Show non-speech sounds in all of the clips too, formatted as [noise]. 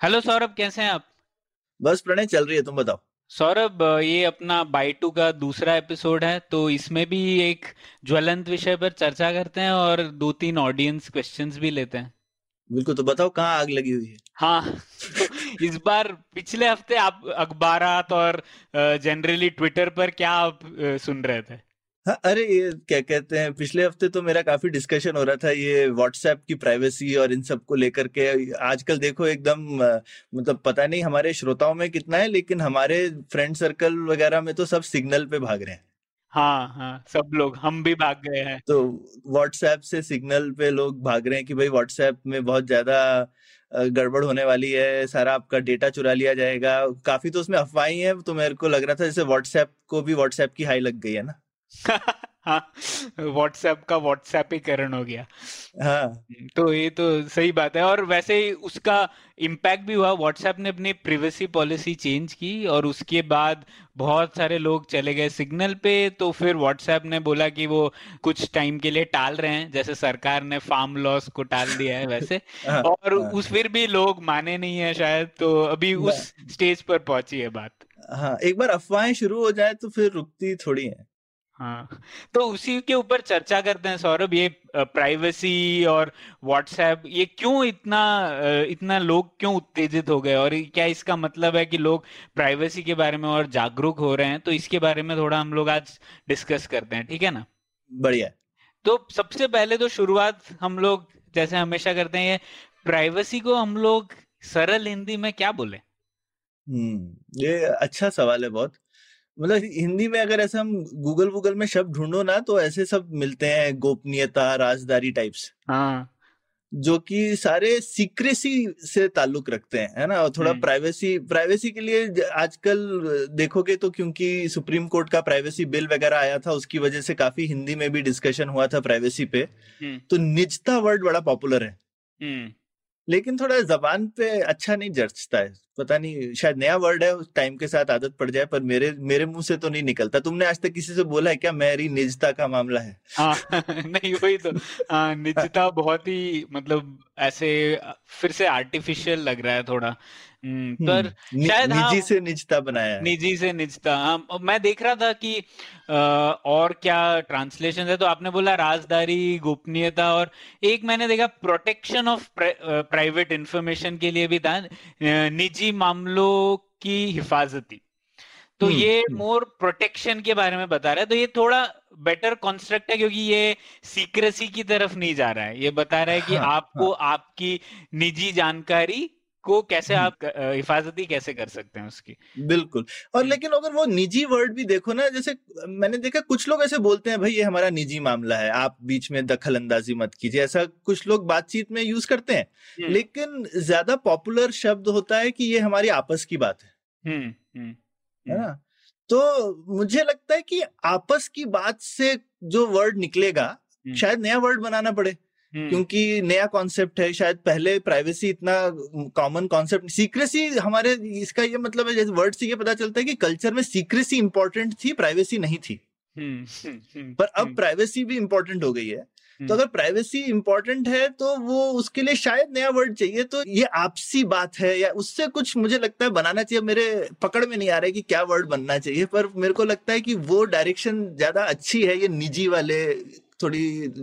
Hello Saurabh कैसे हैं आप? बस प्रणय चल रही है तुम बताओ। सौरभ ये अपना बाई टू का दूसरा एपिसोड है तो इसमें भी एक ज्वलंत विषय पर चर्चा करते हैं और दो तीन ऑडियंस क्वेश्चंस भी लेते हैं। बिल्कुल तो बताओ कहाँ आग लगी हुई है? हाँ [laughs] इस बार पिछले हफ़्ते आप अखबार और जनरली ट्विटर पर क्या आप सुन रहे थे? हाँ अरे ये क्या कहते हैं पिछले हफ़्ते तो मेरा काफ़ी डिस्कशन हो रहा था ये व्हाट्सएप की प्राइवेसी और इन सबको लेकर के। आजकल देखो एकदम मतलब पता नहीं हमारे श्रोताओं में कितना है लेकिन हमारे फ्रेंड सर्कल वगैरह में तो सब सिग्नल पे भाग रहे हैं। हाँ हाँ सब लोग हम भी भाग गए हैं। तो व्हाट्सएप से सिग्नल पे लोग भाग रहे हैं कि भाई व्हाट्सएप में बहुत ज़्यादा गड़बड़ होने वाली है सारा आपका डेटा चुरा लिया जाएगा। काफ़ी तो उसमें अफवाही है तो मेरे को लग रहा था जैसे व्हाट्सएप को भी व्हाट्सएप की हाई लग गई है ना। व्हाट्सएप का व्हाट्सएप व्हाट्सएपीकरण हो गया। हाँ। तो ये तो सही बात है और वैसे ही उसका इम्पैक्ट भी हुआ। व्हाट्सएप ने अपनी प्रिवेसी पॉलिसी चेंज की और उसके बाद बहुत सारे लोग चले गए सिग्नल पे। तो फिर व्हाट्सएप ने बोला कि वो कुछ टाइम के लिए टाल रहे हैं। जैसे सरकार ने फार्म लॉस को टाल दिया है वैसे। [laughs] हाँ, और हाँ। उस फिर भी लोग माने नहीं है शायद। तो अभी उस स्टेज पर पहुँची है बात। हाँ एक बार अफवाहें शुरू हो जाए तो फिर रुकती थोड़ी है। हाँ। तो उसी के ऊपर चर्चा करते हैं सौरभ ये प्राइवेसी और व्हाट्सएप ये क्यों इतना इतना लोग क्यों उत्तेजित हो गए? और क्या इसका मतलब है कि लोग प्राइवेसी के बारे में और जागरूक हो रहे हैं? तो इसके बारे में थोड़ा हम लोग आज डिस्कस करते हैं ठीक है ना? बढ़िया। तो सबसे पहले तो शुरुआत हम लोग जैसे हमेशा करते हैं ये प्राइवेसी को हम लोग सरल हिंदी में क्या बोले? हम्म ये अच्छा सवाल है बहुत। मतलब हिंदी में अगर ऐसे हम गूगल वूगल में शब्द ढूंढो ना तो ऐसे सब मिलते हैं गोपनीयता राजदारी टाइप्स हाँ। जो कि सारे सीक्रेसी से ताल्लुक रखते हैं है ना? और थोड़ा हम्म। प्राइवेसी प्राइवेसी के लिए आजकल देखोगे तो क्योंकि सुप्रीम कोर्ट का प्राइवेसी बिल वगैरह आया था उसकी वजह से काफ़ी हिंदी में भी डिस्कशन हुआ था प्राइवेसी पे। हम्म। तो निजता वर्ड बड़ा पॉपुलर है। हम्म। लेकिन थोड़ा जबान पे अच्छा नहीं जचता है। पता नहीं शायद नया वर्ड है उस टाइम के साथ आदत पड़ जाए पर मेरे मेरे मुँह से तो नहीं निकलता। तुमने आज तक किसी से बोला है क्या मेरी निजता का मामला है? आ, [laughs] नहीं वही तो। आ, निजता बहुत ही मतलब ऐसे फिर से आर्टिफिशियल लग रहा है थोड़ा। पर हम्म, नि, शायद हाँ निजी से निजता बनाया है। निजी से निजता हाँ मैं देख रहा था कि और क्या ट्रांसलेशन है तो आपने बोला राजदारी गोपनीयता और एक मैंने देखा प्रोटेक्शन ऑफ़ प्राइवेट इंफॉर्मेशन के लिए भी था निजी मामलों की हिफाजती। तो हम्म, ये हम्म। मोर प्रोटेक्शन के बारे में बता रहा है तो ये थोड़ा बेटर कॉन्स्ट्रक्ट है क्योंकि ये सीक्रेसी की तरफ़ नहीं जा रहा है। ये बता रहा है कि हाँ, आपको आपकी निजी जानकारी को कैसे। आप हिफाजती कैसे कर सकते हैं उसकी? बिल्कुल। और। लेकिन अगर वो निजी वर्ड भी देखो ना जैसे मैंने देखा कुछ लोग ऐसे बोलते हैं भाई ये हमारा निजी मामला है आप बीच में दखल अंदाजी मत कीजिए। ऐसा कुछ लोग बातचीत में यूज़ करते हैं। लेकिन ज़्यादा पॉपुलर शब्द होता है कि ये हमारी आपस की बात है। है ना? तो मुझे लगता है कि आपस की बात से जो वर्ड निकलेगा शायद नया वर्ड बनाना पड़े। क्योंकि नया कॉन्सेप्ट है शायद पहले प्राइवेसी इतना कॉमन कॉन्सेप्ट सीक्रेसी हमारे इसका ये मतलब है जैसे वर्ड से ये पता चलता है कि कल्चर में सीक्रेसी इंपॉर्टेंट थी प्राइवेसी नहीं थी। हम्म, हम्म, हम्म, पर अब हम्म, प्राइवेसी भी इंपॉर्टेंट हो गई है। तो हम्म, अगर प्राइवेसी इंपॉर्टेंट है तो वो उसके लिए शायद नया वर्ड चाहिए तो ये आपसी बात है या उससे कुछ मुझे लगता है बनाना चाहिए। मेरे पकड़ में नहीं आ रहा है कि क्या वर्ड बनना चाहिए पर मेरे को लगता है कि वो डायरेक्शन ज़्यादा अच्छी है ये निजी वाले थोड़ी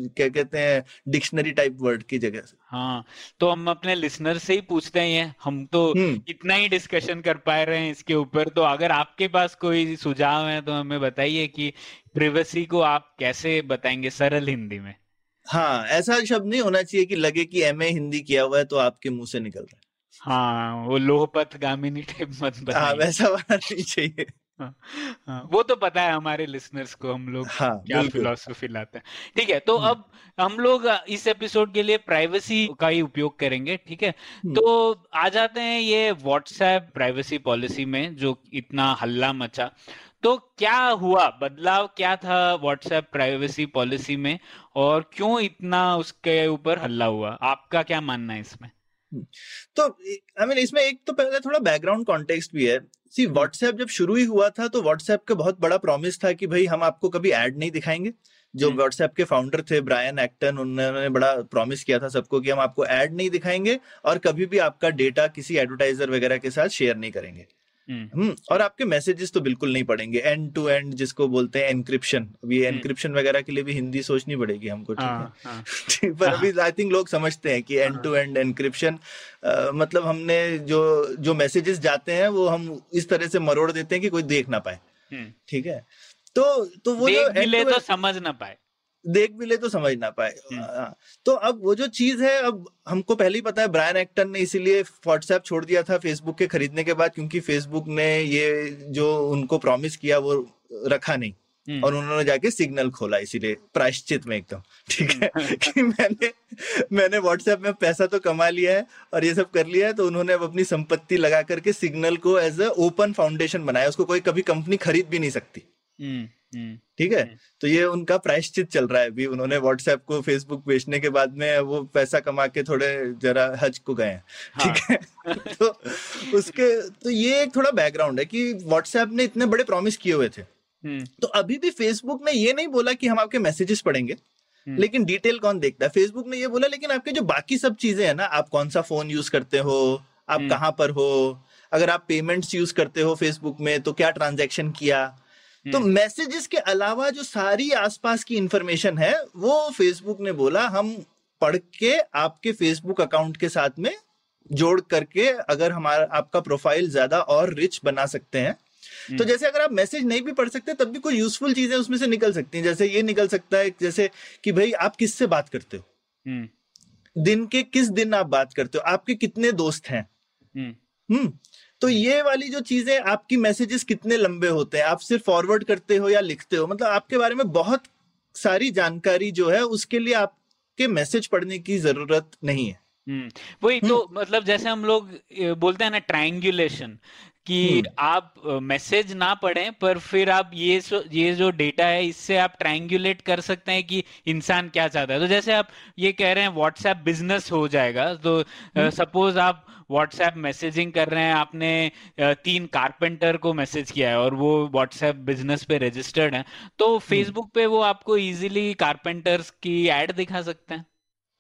क्या कहते हैं डिक्शनरी टाइप वर्ड की जगह से। हाँ तो हम अपने लिसनर से ही पूछते हैं हम तो हम्म। इतना ही डिस्कशन कर पा रहे हैं इसके ऊपर। तो अगर आपके पास कोई सुझाव है तो हमें बताइए कि प्रिवेसी को आप कैसे बताएँगे सरल हिंदी में? हाँ ऐसा शब्द नहीं होना चाहिए कि लगे कि एमए हिंदी किया हुआ है तो आपके मुँह से निकल रहा है। हाँ वो लोहपत गामिनी टाइप मत हाँ वैसा वाला नहीं चाहिए। हाँ, वो तो पता है हमारे लिसनर्स को हम लोग हाँ, क्या फिलोसफी लाते हैं। ठीक है तो अब हम लोग इस एपिसोड के लिए प्राइवेसी का ही उपयोग करेंगे ठीक है? हम्म। तो आ जाते हैं ये व्हाट्सएप प्राइवेसी पॉलिसी में जो इतना हल्ला मचा। तो क्या हुआ? बदलाव क्या था व्हाट्सएप प्राइवेसी पॉलिसी में? और क्यों इतना उसके ऊपर हल्ला हुआ? आपका क्या मानना है इसमें? तो आई I मीन mean, इसमें एक तो पहले थोड़ा बैकग्राउंड कॉन्टेक्स्ट भी है। सी व्हाट्सएप जब शुरू ही हुआ था तो व्हाट्सएप का बहुत बड़ा प्रॉमिस था कि भाई हम आपको कभी एड नहीं दिखाएँगे जो हम्म। व्हाट्सएप के फाउंडर थे ब्रायन एक्टन उन्होंने बड़ा प्रॉमिस किया था सबको कि हम आपको एड नहीं दिखाएँगे और कभी भी आपका डेटा किसी एडवर्टाइजर वगैरह के साथ शेयर नहीं करेंगे हम्म, हम्म और आपके मैसेजेस तो बिल्कुल नहीं पड़ेंगे। एंड टू एंड जिसको बोलते हैं एनक्रिप्शन अभी। एनक्रिप्शन वगैरह के लिए भी हिंदी सोचनी पड़ेगी हमको ठीक है? हाँ, हाँ, [laughs] पर अभी आई थिंक लोग समझते हैं कि एंड टू एंड एनक्रिप्शन मतलब हमने जो जो मैसेजेस जाते हैं वो हम इस तरह से मरोड़ देते हैं कि कोई देख ना पाए। हम्म। ठीक है? तो तो वो जो देख ले तो समझ ना पाए। देख भी ले तो समझ ना पाए। हम्म। हाँ, तो अब वो जो चीज़ है अब हमको पहले ही पता है ब्रायन एक्टन ने इसीलिए व्हाट्सएप छोड़ दिया था फेसबुक के खरीदने के बाद क्योंकि फेसबुक ने ये जो उनको प्रॉमिस किया वो रखा नहीं। हम्म, और उन्होंने जाके सिग्नल खोला इसीलिए प्रायश्चित में एकदम। ठीक है? [laughs] कि मैंने मैंने व्हाट्सएप में पैसा तो कमा लिया है और ये सब कर लिया है तो उन्होंने अब अपनी संपत्ति लगा करके सिग्नल को एज अ ओपन फाउंडेशन बनाया। उसको कोई कभी कंपनी खरीद भी नहीं सकती। हम्म, हम्म, ठीक है? हम्म। तो ये उनका प्रायश्चित चल रहा है। अभी उन्होंने व्हाट्सएप को फेसबुक बेचने के बाद में वो पैसा कमा के थोड़े जरा हज को गए हाँ। ठीक है? [laughs] तो उसके तो ये एक थोड़ा बैकग्राउंड है कि व्हाट्सएप ने इतने बड़े प्रॉमिस किए हुए थे। हम्म, तो अभी भी फेसबुक ने ये नहीं बोला कि हम आपके मैसेजेस पढ़ेंगे हम्म। लेकिन डिटेल कौन देखता है? फेसबुक ने ये बोला लेकिन आपके जो बाकी सब चीज़ें हैं ना आप कौन सा फ़ोन यूज़ करते हो? आप हम्म। कहाँ पर हो? अगर आप पेमेंट्स यूज़ करते हो फेसबुक में तो क्या ट्रांजैक्शन किया? तो हम्म। मैसेजेस के अलावा जो सारी आसपास की इंफॉर्मेशन है वो फेसबुक ने बोला हम पढ़ के आपके फेसबुक अकाउंट के साथ में जोड़ करके अगर हमारा आपका प्रोफ़ाइल ज़्यादा और रिच बना सकते हैं। तो हम्म। जैसे अगर आप मैसेज नहीं भी पढ़ सकते तब भी कोई यूजफुल चीज़ें उसमें से निकल सकती हैं। जैसे ये निकल सकता है जैसे कि भाई आप किससे बात करते हो? हम्म, दिन के किस दिन आप बात करते हो? आपके कितने दोस्त हैं? हम्म, हम्म। तो ये वाली जो चीज़ें आपकी मैसेजेस कितने लंबे होते हैं? आप सिर्फ़ फॉरवर्ड करते हो या लिखते हो? मतलब आपके बारे में बहुत सारी जानकारी जो है उसके लिए आपके मैसेज पढ़ने की ज़रूरत नहीं है। हम्म, वही तो मतलब जैसे हम लोग बोलते हैं ना ट्रायंगुलेशन कि हम्म। आप मैसेज ना पढ़ें पर फिर आप ये सो, ये जो डेटा है इससे आप ट्रायंगुलेट कर सकते हैं कि इंसान क्या चाहता है। तो जैसे आप ये कह रहे हैं व्हाट्सएप बिज़नेस हो जाएगा तो सपोज़ आप व्हाट्सएप मैसेजिंग कर रहे हैं आपने तीन कारपेंटर को मैसेज किया है और वो व्हाट्सएप बिज़नेस पे रजिस्टर्ड है तो फेसबुक पे वो आपको इजीली कारपेंटर्स की एड दिखा सकते हैं?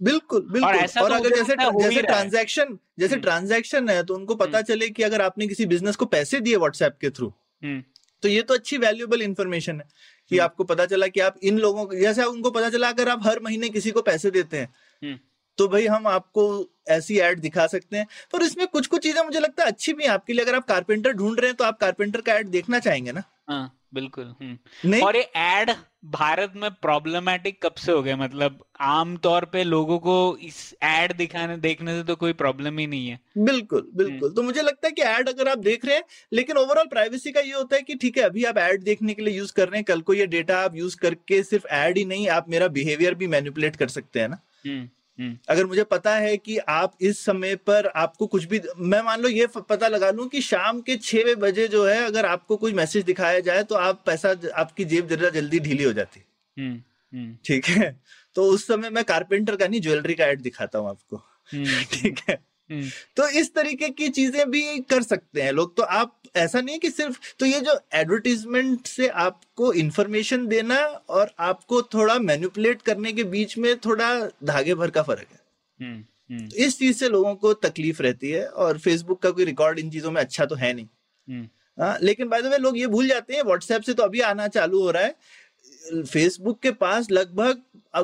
बिल्कुल बिल्कुल। ऐसा और तो अगर जैसे जैसे ट्रांजैक्शन जैसे हम्म। ट्रांजैक्शन है तो उनको पता चले कि अगर आपने किसी बिज़नेस को पैसे दिए व्हाट्सएप के थ्रू हम्म। तो ये तो अच्छी वैल्यूएबल इन्फॉर्मेशन है कि हम्म। आपको पता चला कि आप इन लोगों को जैसे उनको पता चला अगर आप हर महीने किसी को पैसे देते हैं हम्म। तो भाई हम आपको ऐसी एड दिखा सकते हैं। पर इसमें कुछ कुछ चीज़ें मुझे लगता है अच्छी भी हैं आपके लिए। अगर आप कारपेंटर ढूंढ रहे हैं तो आप कारपेंटर का एड देखना चाहेंगे ना? हाँ बिल्कुल हम्म। नहीं? और ये एड भारत में प्रॉब्लमेटिक कब से हो गया? मतलब आम तौर पे लोगों को इस एड दिखाने देखने से तो कोई प्रॉब्लम ही नहीं है। बिल्कुल बिल्कुल। तो मुझे लगता है कि एड अगर आप देख रहे हैं लेकिन ओवरऑल प्राइवेसी का ये होता है कि ठीक है अभी आप एड देखने के लिए यूज़ कर रहे हैं कल को ये डेटा आप यूज़ करके सिर्फ़ एड ही नहीं आप मेरा बिहेवियर भी मैनिपुलेट कर सकते हैं ना? हम्म हम्म। अगर मुझे पता है कि आप इस समय पर आपको कुछ भी मैं मान लो ये पता लगा लूँ कि शाम के छह बजे जो है अगर आपको कोई मैसेज दिखाया जाए तो आप पैसा आपकी जेब जरा जल्दी ढीली हो जाती। हम्म हम्म। ठीक है? तो उस समय मैं कारपेंटर का नहीं ज्वेलरी का एड दिखाता हूँ आपको। हम्म [laughs] ठीक है? हम्म तो इस तरीके की चीज़ें भी कर सकते हैं लोग। तो आप ऐसा नहीं है कि सिर्फ़ तो ये जो एडवर्टीजमेंट से आपको इंफॉर्मेशन देना और आपको थोड़ा मैनिपुलेट करने के बीच में थोड़ा धागे भर का फ़र्क है। हम्म हम्म। तो इस चीज़ से लोगों को तकलीफ़ रहती है और फेसबुक का कोई रिकॉर्ड इन चीज़ों में अच्छा तो है नहीं। हम्म। हाँ लेकिन बाय द वे लोग ये भूल जाते हैं व्हाट्सएप से तो अभी आना चालू हो रहा है। फेसबुक के पास लगभग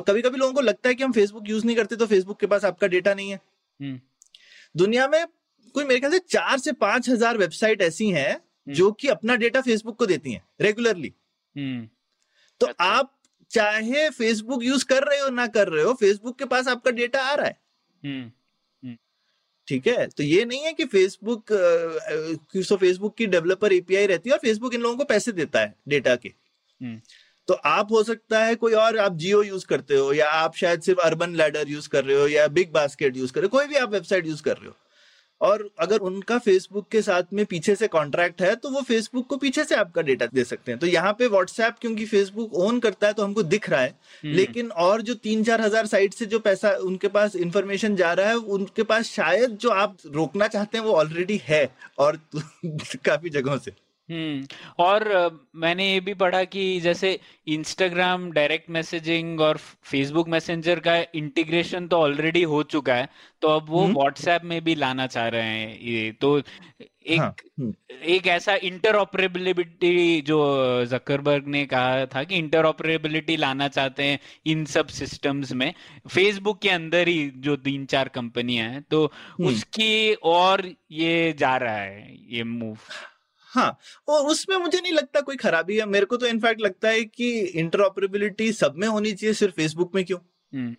कभी कभी लोगों को लगता है कि हम फेसबुक यूज़ नहीं करते तो फेसबुक के पास आपका डेटा नहीं है। हम्म। दुनिया में कोई मेरे ख्याल से चार से पाँच हज़ार वेबसाइट ऐसी हैं जो कि अपना डेटा फेसबुक को देती हैं रेगुलरली हम्म। तो अच्छा। आप चाहे फेसबुक यूज़ कर रहे हो ना कर रहे हो फेसबुक के पास आपका डेटा आ रहा है। हम्म। ठीक है? तो ये नहीं है कि फेसबुक सो फेसबुक की डेवलपर एपीआई रहती है और फेसबुक इन लोगों को पैसे देता है डेटा के। हम्म। तो आप हो सकता है कोई और आप जियो यूज़ करते हो या आप शायद सिर्फ़ अर्बन लैडर यूज़ कर रहे हो या बिग बास्केट यूज़ कर रहे हो कोई भी आप वेबसाइट यूज़ कर रहे हो। और अगर उनका फेसबुक के साथ में पीछे से कॉन्ट्रैक्ट है तो वो फेसबुक को पीछे से आपका डेटा दे सकते हैं। तो यहाँ पे व्हाट्सएप क्योंकि फेसबुक ओन करता है तो हमको दिख रहा है। हम्म। लेकिन और जो तीन चार हज़ार साइट से जो पैसा उनके पास इंफॉर्मेशन जा रहा है उनके पास शायद जो आप रोकना चाहते हैं वो ऑलरेडी है और [laughs] काफ़ी जगहों से। हम्म और मैंने ये भी पढ़ा कि जैसे इंस्टाग्राम डायरेक्ट मैसेजिंग और फेसबुक मैसेंजर का इंटीग्रेशन तो ऑलरेडी हो चुका है तो अब वो हम्म। व्हाट्सएप में भी लाना चाह रहे हैं ये तो एक हाँ, हम्म। एक ऐसा इंटरऑपरेबिलिटी जो जकरबर्ग ने कहा था कि इंटरऑपरेबिलिटी लाना चाहते हैं इन सब सिस्टम्स में फेसबुक के अंदर ही जो तीन चार कंपनियाँ हैं तो हम्म। उसकी और ये जा रहा है ये मूव हाँ और उसमें मुझे नहीं लगता कोई खराबी है। मेरे को तो इनफैक्ट लगता है कि इंटरऑपरेबिलिटी सब में होनी चाहिए सिर्फ़ फेसबुक में क्यों? हम्म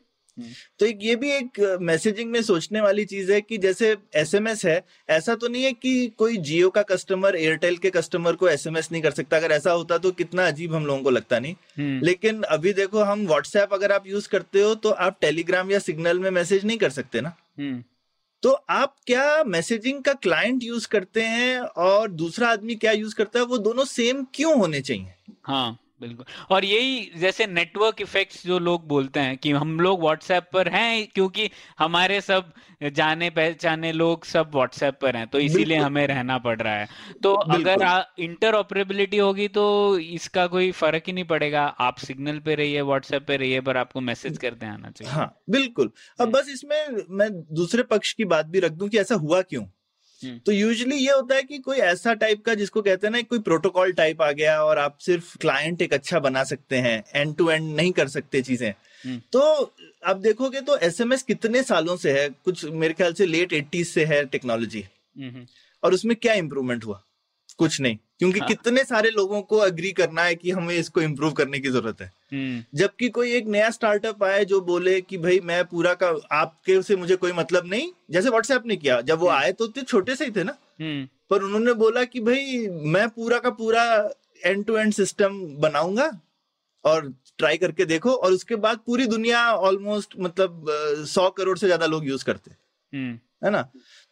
तो एक ये भी एक मैसेजिंग में सोचने वाली चीज़ है कि जैसे एसएमएस है ऐसा तो नहीं है कि कोई जियो का कस्टमर एयरटेल के कस्टमर को एसएमएस नहीं कर सकता। अगर ऐसा होता तो कितना अजीब हम लोगों को लगता नहीं? हम्म। लेकिन अभी देखो हम व्हाट्सएप अगर आप यूज़ करते हो तो आप टेलीग्राम या सिग्नल में मैसेज नहीं कर सकते ना। हम्म। तो आप क्या मैसेजिंग का क्लाइंट यूज़ करते हैं और दूसरा आदमी क्या यूज़ करता है? वो दोनों सेम क्यों होने चाहिए? हाँ। बिल्कुल। और यही जैसे नेटवर्क इफेक्ट्स जो लोग बोलते हैं कि हम लोग व्हाट्सएप पर हैं क्योंकि हमारे सब जाने पहचाने लोग सब व्हाट्सएप पर हैं तो इसीलिए हमें रहना पड़ रहा है। तो। अगर इंटरऑपरेबिलिटी होगी तो इसका कोई फ़र्क ही नहीं पड़ेगा। आप सिग्नल पे रहिए व्हाट्सएप पे रहिए पर आपको मैसेज करते आना चाहिए। हाँ बिल्कुल। अब बस इसमें मैं दूसरे पक्ष की बात भी रख दूँ कि ऐसा हुआ क्यों। तो यूजली ये होता है कि कोई ऐसा टाइप का जिसको कहते हैं ना कोई प्रोटोकॉल टाइप आ गया और आप सिर्फ़ क्लाइंट एक अच्छा बना सकते हैं एंड टू एंड नहीं कर सकते चीज़ें। हम्म। तो आप देखोगे तो एसएमएस कितने सालों से है? कुछ मेरे ख्याल से लेट एट्टीज से है टेक्नोलॉजी हम्म और उसमें क्या इम्प्रूवमेंट हुआ? कुछ नहीं। क्योंकि हाँ। कितने सारे लोगों को अग्री करना है कि हमें इसको इम्प्रूव करने की ज़रूरत है। हम्म। जबकि कोई एक नया स्टार्टअप आए जो बोले कि भाई मैं पूरा का आपके से मुझे कोई मतलब नहीं। जैसे व्हाट्सएप ने किया जब वो हम्म। आए तो इतने छोटे से ही थे ना। हम्म। पर उन्होंने बोला कि भाई मैं पूरा का पूरा एंड टू एंड सिस्टम बनाऊँगा और ट्राई करके देखो और उसके बाद पूरी दुनिया ऑलमोस्ट मतलब सौ करोड़ से ज़्यादा लोग यूज़ करते। है ना?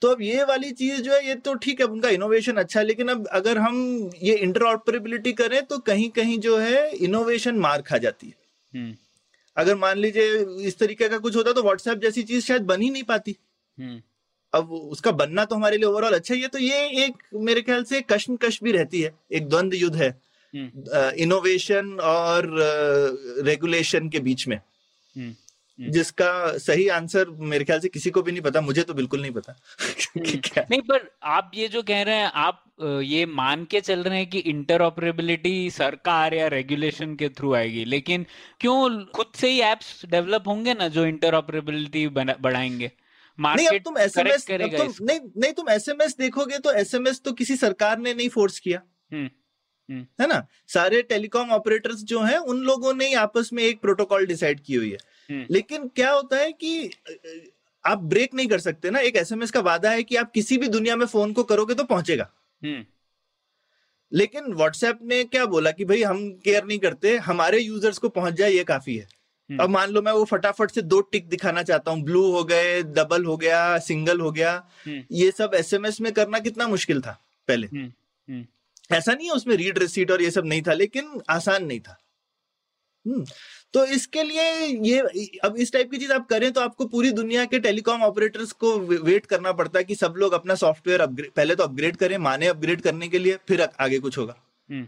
तो अब ये वाली चीज़ जो है ये तो ठीक है उनका इनोवेशन अच्छा है लेकिन अब अगर हम ये इंटरऑपरेबिलिटी करें तो कहीं कहीं जो है इनोवेशन मार खा जाती है। हम्म। अगर मान लीजिए इस तरीके का कुछ होता तो व्हाट्सएप जैसी चीज़ शायद बन ही नहीं पाती। हम्म। अब उसका बनना तो हमारे लिए ओवरऑल अच्छा ही है तो ये एक मेरे ख्याल से कश्मकश भी रहती है एक द्वंद्व युद्ध है हम्म। इनोवेशन और रेगुलेशन के बीच में। हम्म। जिसका सही आंसर मेरे ख्याल से किसी को भी नहीं पता मुझे तो बिल्कुल नहीं पता। कि क्या नहीं पर आप ये जो कह रहे हैं आप ये मान के चल रहे हैं कि इंटरऑपरेबिलिटी सरकार या रेगुलेशन के थ्रू आएगी लेकिन क्यों खुद से ही एप्स डेवलप होंगे ना जो इंटरऑपरेबिलिटी बढ़ाएँगे? नहीं अब तुम एसएमएस तुम नहीं नहीं तुम एसएमएस देखोगे तो एसएमएस तो किसी सरकार ने नहीं फोर्स किया। हम्म है ना? सारे टेलीकॉम ऑपरेटर्स जो हैं उन लोगों ने ही आपस में एक प्रोटोकॉल डिसाइड की हुई है। हम्म लेकिन क्या होता है कि आप ब्रेक नहीं कर सकते ना। एक एसएमएस का वादा है कि आप किसी भी दुनिया में फ़ोन को करोगे तो पहुंचेगा। हम्म। लेकिन व्हाट्सएप ने क्या बोला कि भाई हम केयर नहीं करते हमारे यूज़र्स को पहुँच जाए ये काफ़ी है। हम्म। अब मान लो मैं वो फटाफट से दो टिक दिखाना चाहता हूँ। ब्लू हो गए डबल हो गया सिंगल हो गया। हम्म। ये सब एसएमएस में करना कितना मुश्किल था पहले। हम्म हम्म। ऐसा नहीं है उसमें रीड रिसीट और ये सब नहीं था लेकिन आसान नहीं था। हम्म। तो इसके लिए ये अब इस टाइप की चीज़ आप करें तो आपको पूरी दुनिया के टेलीकॉम ऑपरेटर्स को वेट करना पड़ता है कि सब लोग अपना सॉफ्टवेयर पहले तो अपग्रेड करें माने अपग्रेड करने के लिए फिर आगे कुछ होगा। हम्म।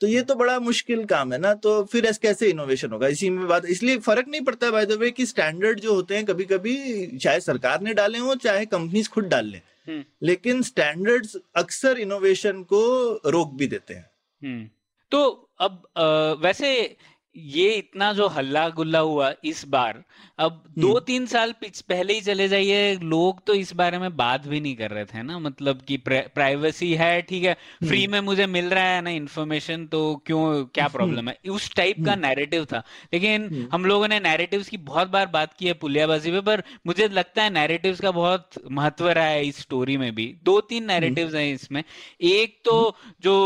तो ये तो बड़ा मुश्किल काम है ना तो फिर ऐसे कैसे इनोवेशन होगा? इसी में बात इसलिए फ़र्क नहीं पड़ता बाय द वे कि स्टैंडर्ड जो होते हैं कभी कभी चाहे सरकार ने डाले हो चाहे कंपनीज़ खुद डाल लें। हम्म। लेकिन स्टैंडर्ड्स अक्सर इनोवेशन को रोक भी देते हैं। हम्म। तो अब अ, वैसे ये इतना जो हल्ला गुल्ला हुआ इस बार अब हम्म। दो तीन साल पिछ- पहले ही चले जाइए लोग तो इस बारे में बात भी नहीं कर रहे थे ना मतलब कि प्राइवेसी है ठीक है फ्री हम्म। में मुझे मिल रहा है ना इन्फॉर्मेशन तो क्यों क्या प्रॉब्लम है उस टाइप का नैरेटिव था लेकिन हम्म। हम लोगों ने नैरेटिव की बहुत बार बात की है पुलियाबाजी पे पर मुझे लगता है नैरेटिव्स का बहुत महत्व रहा है इस स्टोरी में भी दो तीन नैरेटिव्स है इसमें एक तो जो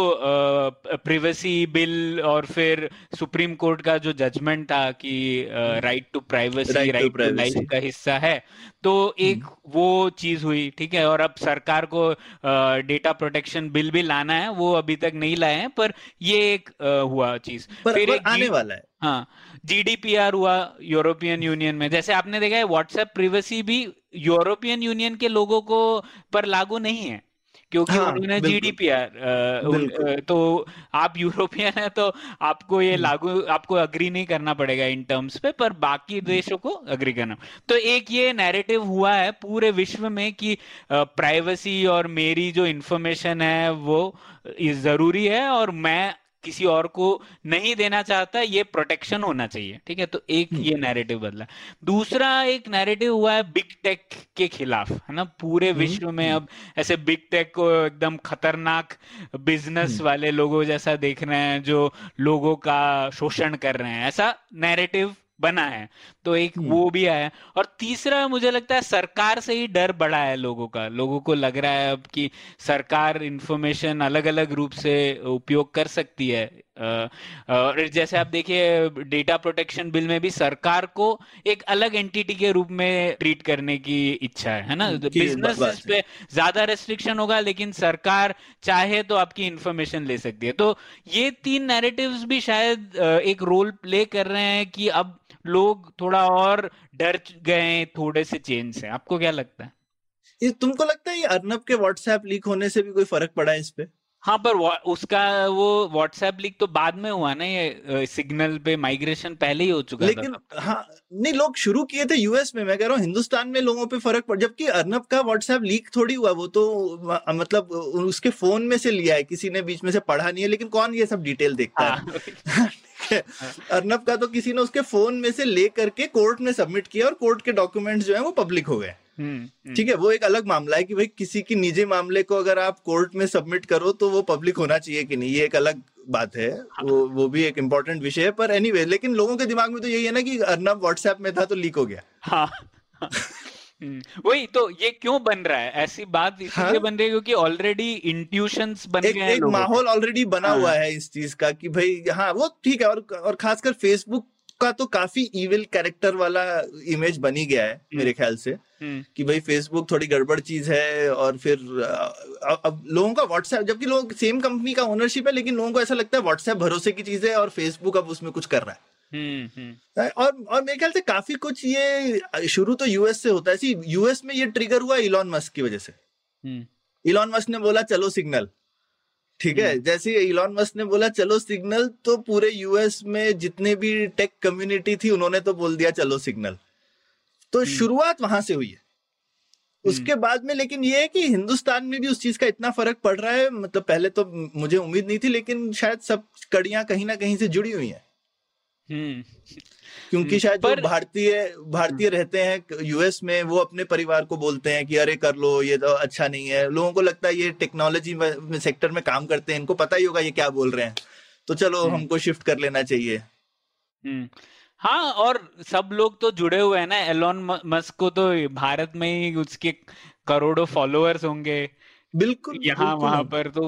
प्रिवेसी बिल और फिर सुप्रीम कोर्ट का जो जजमेंट था कि right to privacy right to life का हिस्सा है। तो एक वो चीज़ हुई ठीक है और अब सरकार को डेटा प्रोटेक्शन बिल भी लाना है वो अभी तक नहीं लाए हैं पर ये एक हुआ चीज़। पर, फिर पर एक आने वाला है। हाँ जीडीपीआर हुआ यूरोपियन यूनियन में। जैसे आपने देखा है व्हाट्सएप प्रिवेसी भी यूरोपियन यूनियन के लोगों को पर लागू नहीं है। क्योंकि हाँ, उन्होंने। जीडीपीआर बिल्कुल। तो आप यूरोपियन है तो आपको ये लागू आपको अग्री नहीं करना पड़ेगा इन टर्म्स पे पर बाकी देशों को अग्री करना तो एक ये नैरेटिव हुआ है पूरे विश्व में कि प्राइवेसी और मेरी जो इन्फॉर्मेशन है वो ज़रूरी है और मैं किसी और को नहीं देना चाहता ये प्रोटेक्शन होना चाहिए ठीक है? तो एक ये नैरेटिव बदला। दूसरा एक नैरेटिव हुआ है बिग टेक के खिलाफ है ना? पूरे विश्व में अब ऐसे बिग टेक को एकदम खतरनाक बिज़नेस वाले लोगों जैसा देख रहे हैं जो लोगों का शोषण कर रहे हैं ऐसा नैरेटिव बना है तो एक वो भी आया। और तीसरा मुझे लगता है सरकार से ही डर बढ़ा है लोगों का। लोगों को लग रहा है अब कि सरकार इंफॉर्मेशन अलग अलग रूप से उपयोग कर सकती है। और जैसे आप देखिए डेटा प्रोटेक्शन बिल में भी सरकार को एक अलग एंटिटी के रूप में ट्रीट करने की इच्छा है है ना? की बिज़नेस पे ज़्यादा रेस्ट्रिक्शन होगा लेकिन सरकार चाहे तो आपकी इंफॉर्मेशन ले सकती है। तो ये तीन नैरेटिव्स भी शायद एक रोल प्ले कर रहे हैं कि अब लोग थोड़ा और डर गए थोड़े से चेंज से आपको क्या लगता है? ये तुमको लगता है ये अर्नब के व्हाट्सएप लीक होने से भी कोई फ़र्क पड़ा है इस पे? हाँ पर उसका वो व्हाट्सएप लीक तो बाद में हुआ ना ये सिग्नल पे माइग्रेशन पहले ही हो चुका लेकिन था हाँ नहीं लोग शुरू किए थे यूएस में। मैं कह रहा हूँ हिंदुस्तान में लोगों पे फ़र्क पड़ जबकि अर्नब का व्हाट्सएप लीक थोड़ी हुआ वो तो मतलब उसके फ़ोन में से लिया है किसी ने बीच में से पढ़ा नहीं है लेकिन कौन ये सब डिटेल देखता है? हाँ [laughs] है? अर्नब का तो किसी ने उसके फ़ोन में से ले करके कोर्ट में सबमिट किया और कोर्ट के डॉक्यूमेंट्स जो है वो पब्लिक हो गए। ठीक है वो एक अलग मामला है कि भाई किसी की निजी मामले को अगर आप कोर्ट में सबमिट करो तो वो पब्लिक होना चाहिए कि नहीं ये एक अलग बात है। वो वो भी एक इम्पोर्टेंट विषय है पर एनीवे लेकिन लोगों के दिमाग में तो यही है ना कि अर्नब व्हाट्सएप में था तो लीक हो गया। हाँ हाँ, हम्म, वही तो ये क्यों बन रहा है? ऐसी बात इसलिए हाँ? बन रही है क्योंकि ऑलरेडी इंट्यूशंस बन एक गए एक माहौल ऑलरेडी बना हाँ। हुआ है इस चीज़ का कि भाई हाँ वो ठीक है और और खासकर फेसबुक का तो काफ़ी इविल कैरेक्टर वाला इमेज बनी गया है मेरे ख्याल से हम्म, कि भाई फेसबुक थोड़ी गड़बड़ चीज़ है और फिर अब लोगों का व्हाट्सएप जबकि लोग सेम कंपनी का ओनरशिप है लेकिन लोगों को ऐसा लगता है व्हाट्सएप भरोसे की चीज़ है और फेसबुक अब उसमें कुछ कर रहा है। हम्म, हम्म, और और मेरे ख्याल से काफ़ी कुछ ये शुरू तो यूएस से होता है। यूएस में ये ट्रिगर हुआ इलॉन मस्क की वजह से। हम्म, इलॉन मस्क ने बोला चलो सिग्नल ठीक है? जैसे इलॉन मस्क ने बोला चलो सिग्नल तो पूरे यूएस में जितने भी टेक कम्युनिटी थी उन्होंने तो बोल दिया चलो सिग्नल तो शुरुआत वहाँ से हुई है। उसके बाद में लेकिन ये है कि हिंदुस्तान में भी उस चीज़ का इतना फ़र्क पड़ रहा है मतलब पहले तो मुझे उम्मीद नहीं थी लेकिन शायद सब कड़ियाँ कहीं ना कहीं से जुड़ी हुई हैं। हम्म, क्योंकि शायद जो पर- भारतीय भारतीय रहते हैं यूएस में वो अपने परिवार को बोलते हैं कि अरे कर लो ये तो अच्छा नहीं है। लोगों को लगता है ये टेक्नोलॉजी सेक्टर में काम करते हैं इनको पता ही होगा ये क्या बोल रहे हैं। तो चलो हमको शिफ्ट कर लेना चाहिए। हम्म, हाँ और सब लोग तो जुड़े हुए हैं ना एलोन मस्क को तो भारत में ही उसके करोड़ों फॉलोअर्स होंगे। बिल्कुल यहाँ वहाँ पर तो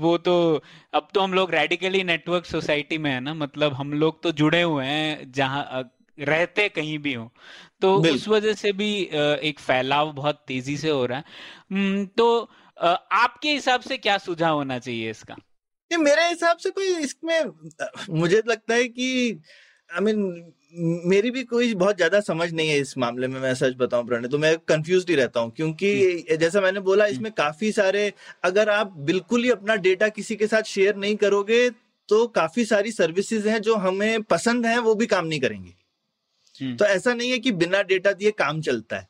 वो तो अब तो हम लोग रेडिकली नेटवर्क सोसाइटी में है ना मतलब हम लोग तो जुड़े हुए हैं जहाँ रहते कहीं भी हो। तो उस वजह से भी एक फैलाव बहुत तेज़ी से हो रहा है। तो आपके हिसाब से क्या सुझाव होना चाहिए इसका? ये मेरे हिसाब से कोई इसमें मुझे लगता है कि आई मीन मेरी भी कोई बहुत ज़्यादा समझ नहीं है इस मामले में मैं सच बताऊँ प्रणय तो मैं कंफ्यूज ही रहता हूँ क्योंकि जैसा मैंने बोला इसमें काफ़ी सारे अगर आप बिल्कुल ही अपना डेटा किसी के साथ शेयर नहीं करोगे तो काफ़ी सारी सर्विसेज़ हैं जो हमें पसंद हैं वो भी काम नहीं करेंगी। हम्म, तो ऐसा नहीं है कि बिना डेटा दिए काम चलता है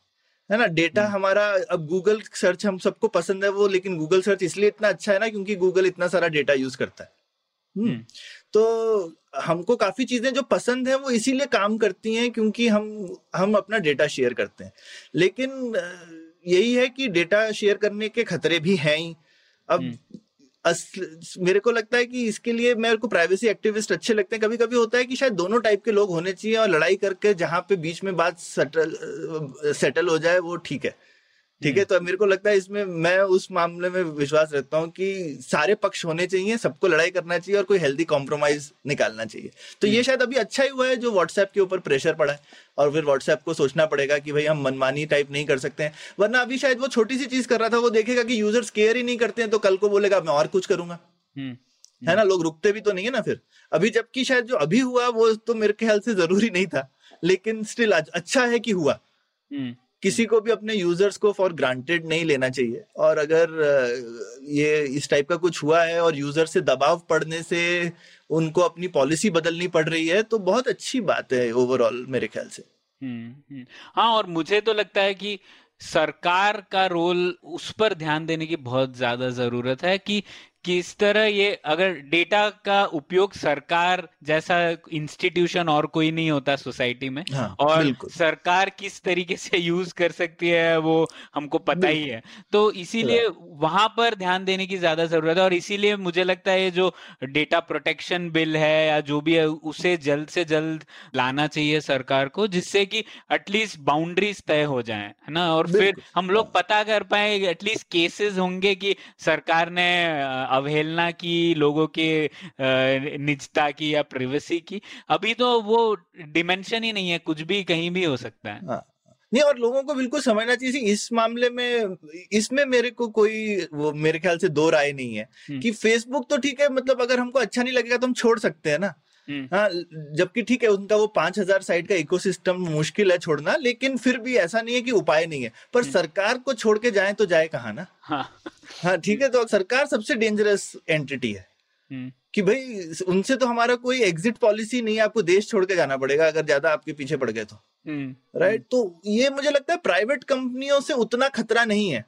है ना? डेटा हमारा अब गूगल सर्च हम सबको पसंद है वो लेकिन गूगल सर्च इसलिए इतना अच्छा है ना क्योंकि गूगल इतना सारा डेटा यूज़ करता है। हम्म, हम्म, तो हमको काफ़ी चीज़ें जो पसंद है वो इसीलिए काम करती हैं क्योंकि हम हम अपना डेटा शेयर करते हैं। लेकिन यही है कि डेटा शेयर करने के खतरे भी हैं ही। अब हम्म। अस, मेरे को लगता है कि इसके लिए मेरे को प्राइवेसी एक्टिविस्ट अच्छे लगते हैं। कभी कभी होता है कि शायद दोनों टाइप के लोग होने चाहिए और लड़ाई करके जहाँ पे बीच में बात सेटल सेटल हो जाए वो ठीक है। ठीक है हम्म। तो मेरे को लगता है इसमें मैं उस मामले में विश्वास रखता हूँ कि सारे पक्ष होने चाहिए सबको लड़ाई करना चाहिए और कोई हेल्दी कॉम्प्रोमाइज निकालना चाहिए। तो ये हम्म। शायद अभी अच्छा ही हुआ है जो व्हाट्सएप के ऊपर प्रेशर पड़ा है और फिर व्हाट्सएप को सोचना पड़ेगा कि भाई हम मनमानी टाइप नहीं कर सकते हैं। वरना अभी शायद वो छोटी सी चीज़ कर रहा था वो देखेगा कि यूज़र्स केयर ही नहीं करते हैं तो कल को बोलेगा मैं और कुछ करूँगा। हम्म, है ना लोग रुकते भी तो नहीं है ना फिर। अभी जबकि शायद जो अभी हुआ वो तो मेरे ख्याल से ज़रूरी नहीं था लेकिन स्टिल अच्छा है कि हुआ। किसी को भी अपने यूज़र्स को फॉर ग्रांटेड नहीं लेना चाहिए और अगर ये इस टाइप का कुछ हुआ है और यूज़र से दबाव पड़ने से उनको अपनी पॉलिसी बदलनी पड़ रही है तो बहुत अच्छी बात है ओवरऑल मेरे ख्याल से हम्म, हम्म। हाँ और मुझे तो लगता है कि सरकार का रोल उस पर ध्यान देने की बहुत ज़्यादा ज़रूरत है कि किस तरह ये अगर डेटा का उपयोग सरकार जैसा इंस्टीट्यूशन और कोई नहीं होता सोसाइटी में हाँ, और सरकार किस तरीके से यूज़ कर सकती है वो हमको पता ही है। तो इसीलिए वहाँ पर ध्यान देने की ज़्यादा ज़रूरत है और इसीलिए मुझे लगता है जो डेटा प्रोटेक्शन बिल है या जो भी है उसे जल्द से जल्द लाना चाहिए सरकार को जिससे कि एटलीस्ट बाउंड्रीज तय हो जाए है ना? और फिर हम लोग पता कर पाए एटलीस्ट केसेस होंगे कि सरकार ने अवहेलना की लोगों के निजता की या प्रिवेसी की अभी तो वो डिमेंशन ही नहीं है कुछ भी कहीं भी हो सकता है हाँ। नहीं और लोगों को बिल्कुल समझना चाहिए इस मामले में इसमें मेरे को कोई वो मेरे ख्याल से दो राय नहीं है हम्म। कि फेसबुक तो ठीक है मतलब अगर हमको अच्छा नहीं लगेगा तो हम छोड़ सकते हैं ना। हाँ जबकि ठीक है उनका वो पाँच हज़ार साइट का इकोसिस्टम मुश्किल है छोड़ना लेकिन फिर भी ऐसा नहीं है कि उपाय नहीं है। पर हम्म। सरकार को छोड़ के जाए तो जाए कहा ना? हाँ। हाँ ठीक है तो सरकार सबसे डेंजरस एंटिटी है। हम्म। कि भाई उनसे तो हमारा कोई एग्जिट पॉलिसी नहीं है आपको देश छोड़ के जाना पड़ेगा अगर ज़्यादा आपके पीछे पड़ गए तो। राइट तो ये मुझे लगता है प्राइवेट कंपनियों से उतना खतरा नहीं है।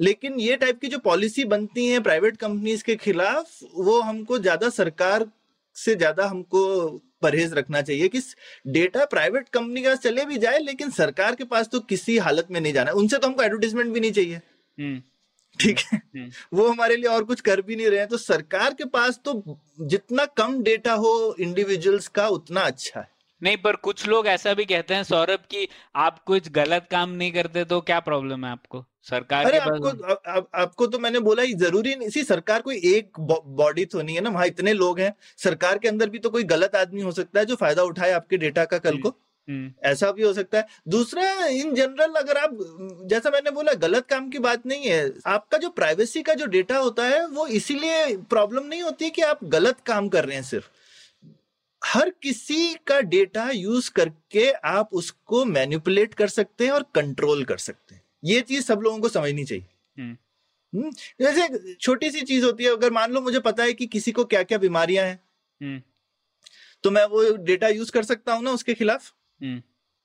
लेकिन ये टाइप की जो पॉलिसी बनती है प्राइवेट कंपनीज़ के खिलाफ वो हमको ज़्यादा सरकार से ज़्यादा हमको परहेज रखना चाहिए कि डेटा प्राइवेट कंपनी का चले भी जाए लेकिन सरकार के पास तो किसी हालत में नहीं जाना उनसे तो हमको एडवर्टीजमेंट भी नहीं चाहिए। हम्म। ठीक है? हम्म। वो हमारे लिए और कुछ कर भी नहीं रहे हैं। तो सरकार के पास तो जितना कम डेटा हो इंडिविजुअल्स का उतना अच्छा है। नहीं पर कुछ लोग ऐसा भी कहते हैं सौरभ कि आप कुछ गलत काम नहीं करते तो क्या प्रॉब्लम है आपको? सरकार अरे आपको आ, आ, आपको तो मैंने बोला ही ज़रूरी नहीं सी सरकार कोई एक बॉडी तो नहीं है ना वहाँ इतने लोग हैं। सरकार के अंदर भी तो कोई गलत आदमी हो सकता है जो फ़ायदा उठाए आपके डेटा का कल को। हम्म, हम्म। ऐसा भी हो सकता है। दूसरा इन जनरल अगर आप जैसा मैंने बोला गलत काम की बात नहीं है। आपका जो प्राइवेसी का जो डेटा होता है वो इसीलिए प्रॉब्लम नहीं होती कि आप गलत काम कर रहे हैं सिर्फ़। हर किसी का डेटा यूज़ करके आप उसको मैनिपुलेट कर सकते हैं और कंट्रोल कर सकते हैं। ये चीज़ सब लोगों को समझनी चाहिए। हम्म। हम्म, जैसे छोटी सी चीज़ होती है अगर मान लो मुझे पता है कि किसी को क्या क्या बीमारियाँ हैं हम्म। तो मैं वो डेटा यूज़ कर सकता हूँ ना उसके खिलाफ?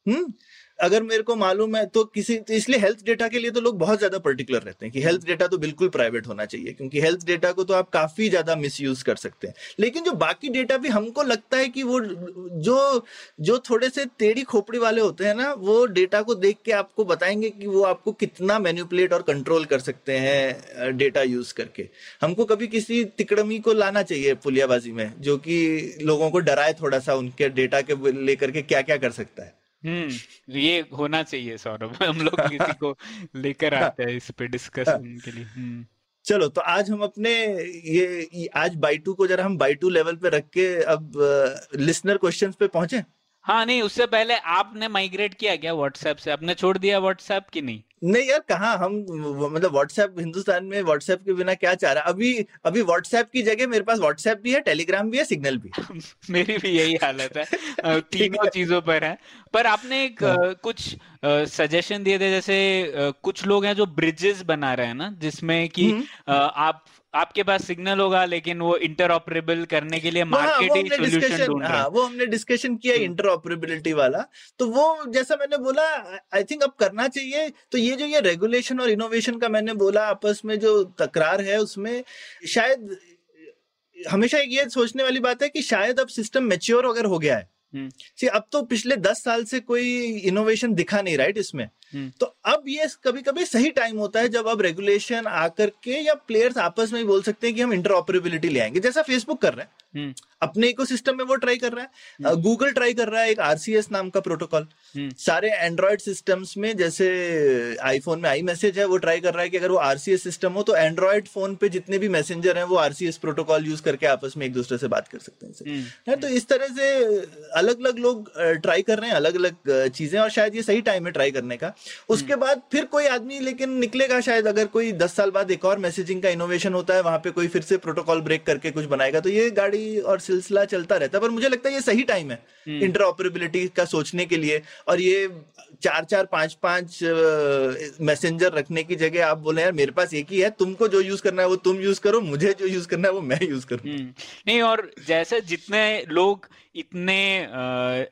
हम्म अगर मेरे को मालूम है तो किसी तो इसलिए हेल्थ डेटा के लिए तो लोग बहुत ज़्यादा पर्टिकुलर रहते हैं कि हेल्थ डेटा तो बिल्कुल प्राइवेट होना चाहिए, क्योंकि हेल्थ डेटा को तो आप काफ़ी ज़्यादा मिस कर सकते हैं। लेकिन जो बाकी डेटा भी हमको लगता है कि वो, जो जो थोड़े से टेढ़ी खोपड़ी वाले होते हैं ना, वो डेटा को देख के आपको बताएँगे कि वो आपको कितना मैन्युपुलेट और कंट्रोल कर सकते हैं डेटा यूज़ करके। हमको कभी किसी तिकड़मी को लाना चाहिए पुलियाबाजी में, जो कि लोगों को डराए थोड़ा सा उनके डेटा के लेकर के क्या क्या कर सकता है। हम्म [laughs] ये होना चाहिए सौरभ। [laughs] हम लोग किसी को [laughs] लेकर आते हैं इस पे डिस्कशन के लिए। हम्म। चलो तो आज हम अपने ये आज बाई टू को जरा हम बाई टू लेवल पे रख के अब लिसनर क्वेश्चंस पे पहुँचे? हाँ नहीं उससे पहले आपने माइग्रेट किया क्या व्हाट्सएप से? आपने छोड़ दिया व्हाट्सएप की नहीं? नहीं यार कहा हम मतलब व्हाट्सएप हिंदुस्तान में व्हाट्सएप के बिना क्या चाह रहा अभी अभी व्हाट्सएप की जगह मेरे पास व्हाट्सएप भी है टेलीग्राम भी है सिग्नल भी [laughs] मेरी भी यही हालत है। [laughs] तीनों चीज़ों पर है। पर आपने एक हाँ। कुछ सजेशन दिए थे जैसे कुछ लोग हैं जो ब्रिजेस बना रहे हैं ना जिसमें कि हम्म। आप आपके पास सिग्नल होगा लेकिन वो इंटरऑपरेबल करने के लिए मार्केटिंग सोल्यूशन ढूंढ रहे हैं वो हमने डिस्कशन किया इंटरऑपरेबिलिटी हम्म। वाला तो वो जैसा मैंने बोला आई थिंक अब करना चाहिए तो ये जो ये रेगुलेशन और इनोवेशन का मैंने बोला आपस में जो तकरार है उसमें शायद हमेशा एक ये सोचने वाली बात है कि शायद अब सिस्टम मेच्योर अगर हो गया है हम्म। सी अब तो पिछले दस साल से कोई इनोवेशन दिखा नहीं राइट इसमें हम्म। तो अब ये कभी कभी सही टाइम होता है जब अब रेगुलेशन आकर के या प्लेयर्स आपस में ही बोल सकते हैं कि हम इंटरऑपरेबिलिटी ले आएँगे। जैसा फेसबुक कर रहे हैं। हम्म, अपने इकोसिस्टम में वो ट्राई कर रहा है। गूगल ट्राई कर रहा है एक आरसीएस नाम का प्रोटोकॉल हम्म। सारे एंड्रॉयड सिस्टम्स में जैसे आईफोन में आई मैसेज है वो ट्राई कर रहा है कि अगर वो आरसीएस सिस्टम हो तो एंड्रॉयड फ़ोन पे जितने भी मैसेंजर हैं वो आरसीएस प्रोटोकॉल यूज़ करके आपस में एक दूसरे से बात कर सकते हैं हम्म, है तो इस तरह से अलग अलग लोग ट्राई कर रहे हैं अलग अलग चीज़ें और शायद ये सही टाइम है ट्राई करने का। उसके बाद फिर कोई आदमी लेकिन निकलेगा शायद अगर कोई दस साल बाद एक और मैसेजिंग का इनोवेशन होता है वहाँ पे कोई फिर से प्रोटोकॉल ब्रेक करके कुछ बनाएगा तो ये गाड़ी और सिलसिला चलता रहता है। पर मुझे लगता है ये सही टाइम है इंटरऑपरेबिलिटी का सोचने के लिए और ये चार चार पाँच पाँच मैसेंजर रखने की जगह आप बोले यार मेरे पास एक ही है तुमको जो यूज़ करना है वो तुम यूज़ करो मुझे जो यूज़ करना है वो मैं यूज़ करूँ। हम्म, नहीं और जैसे जितने लोग इतने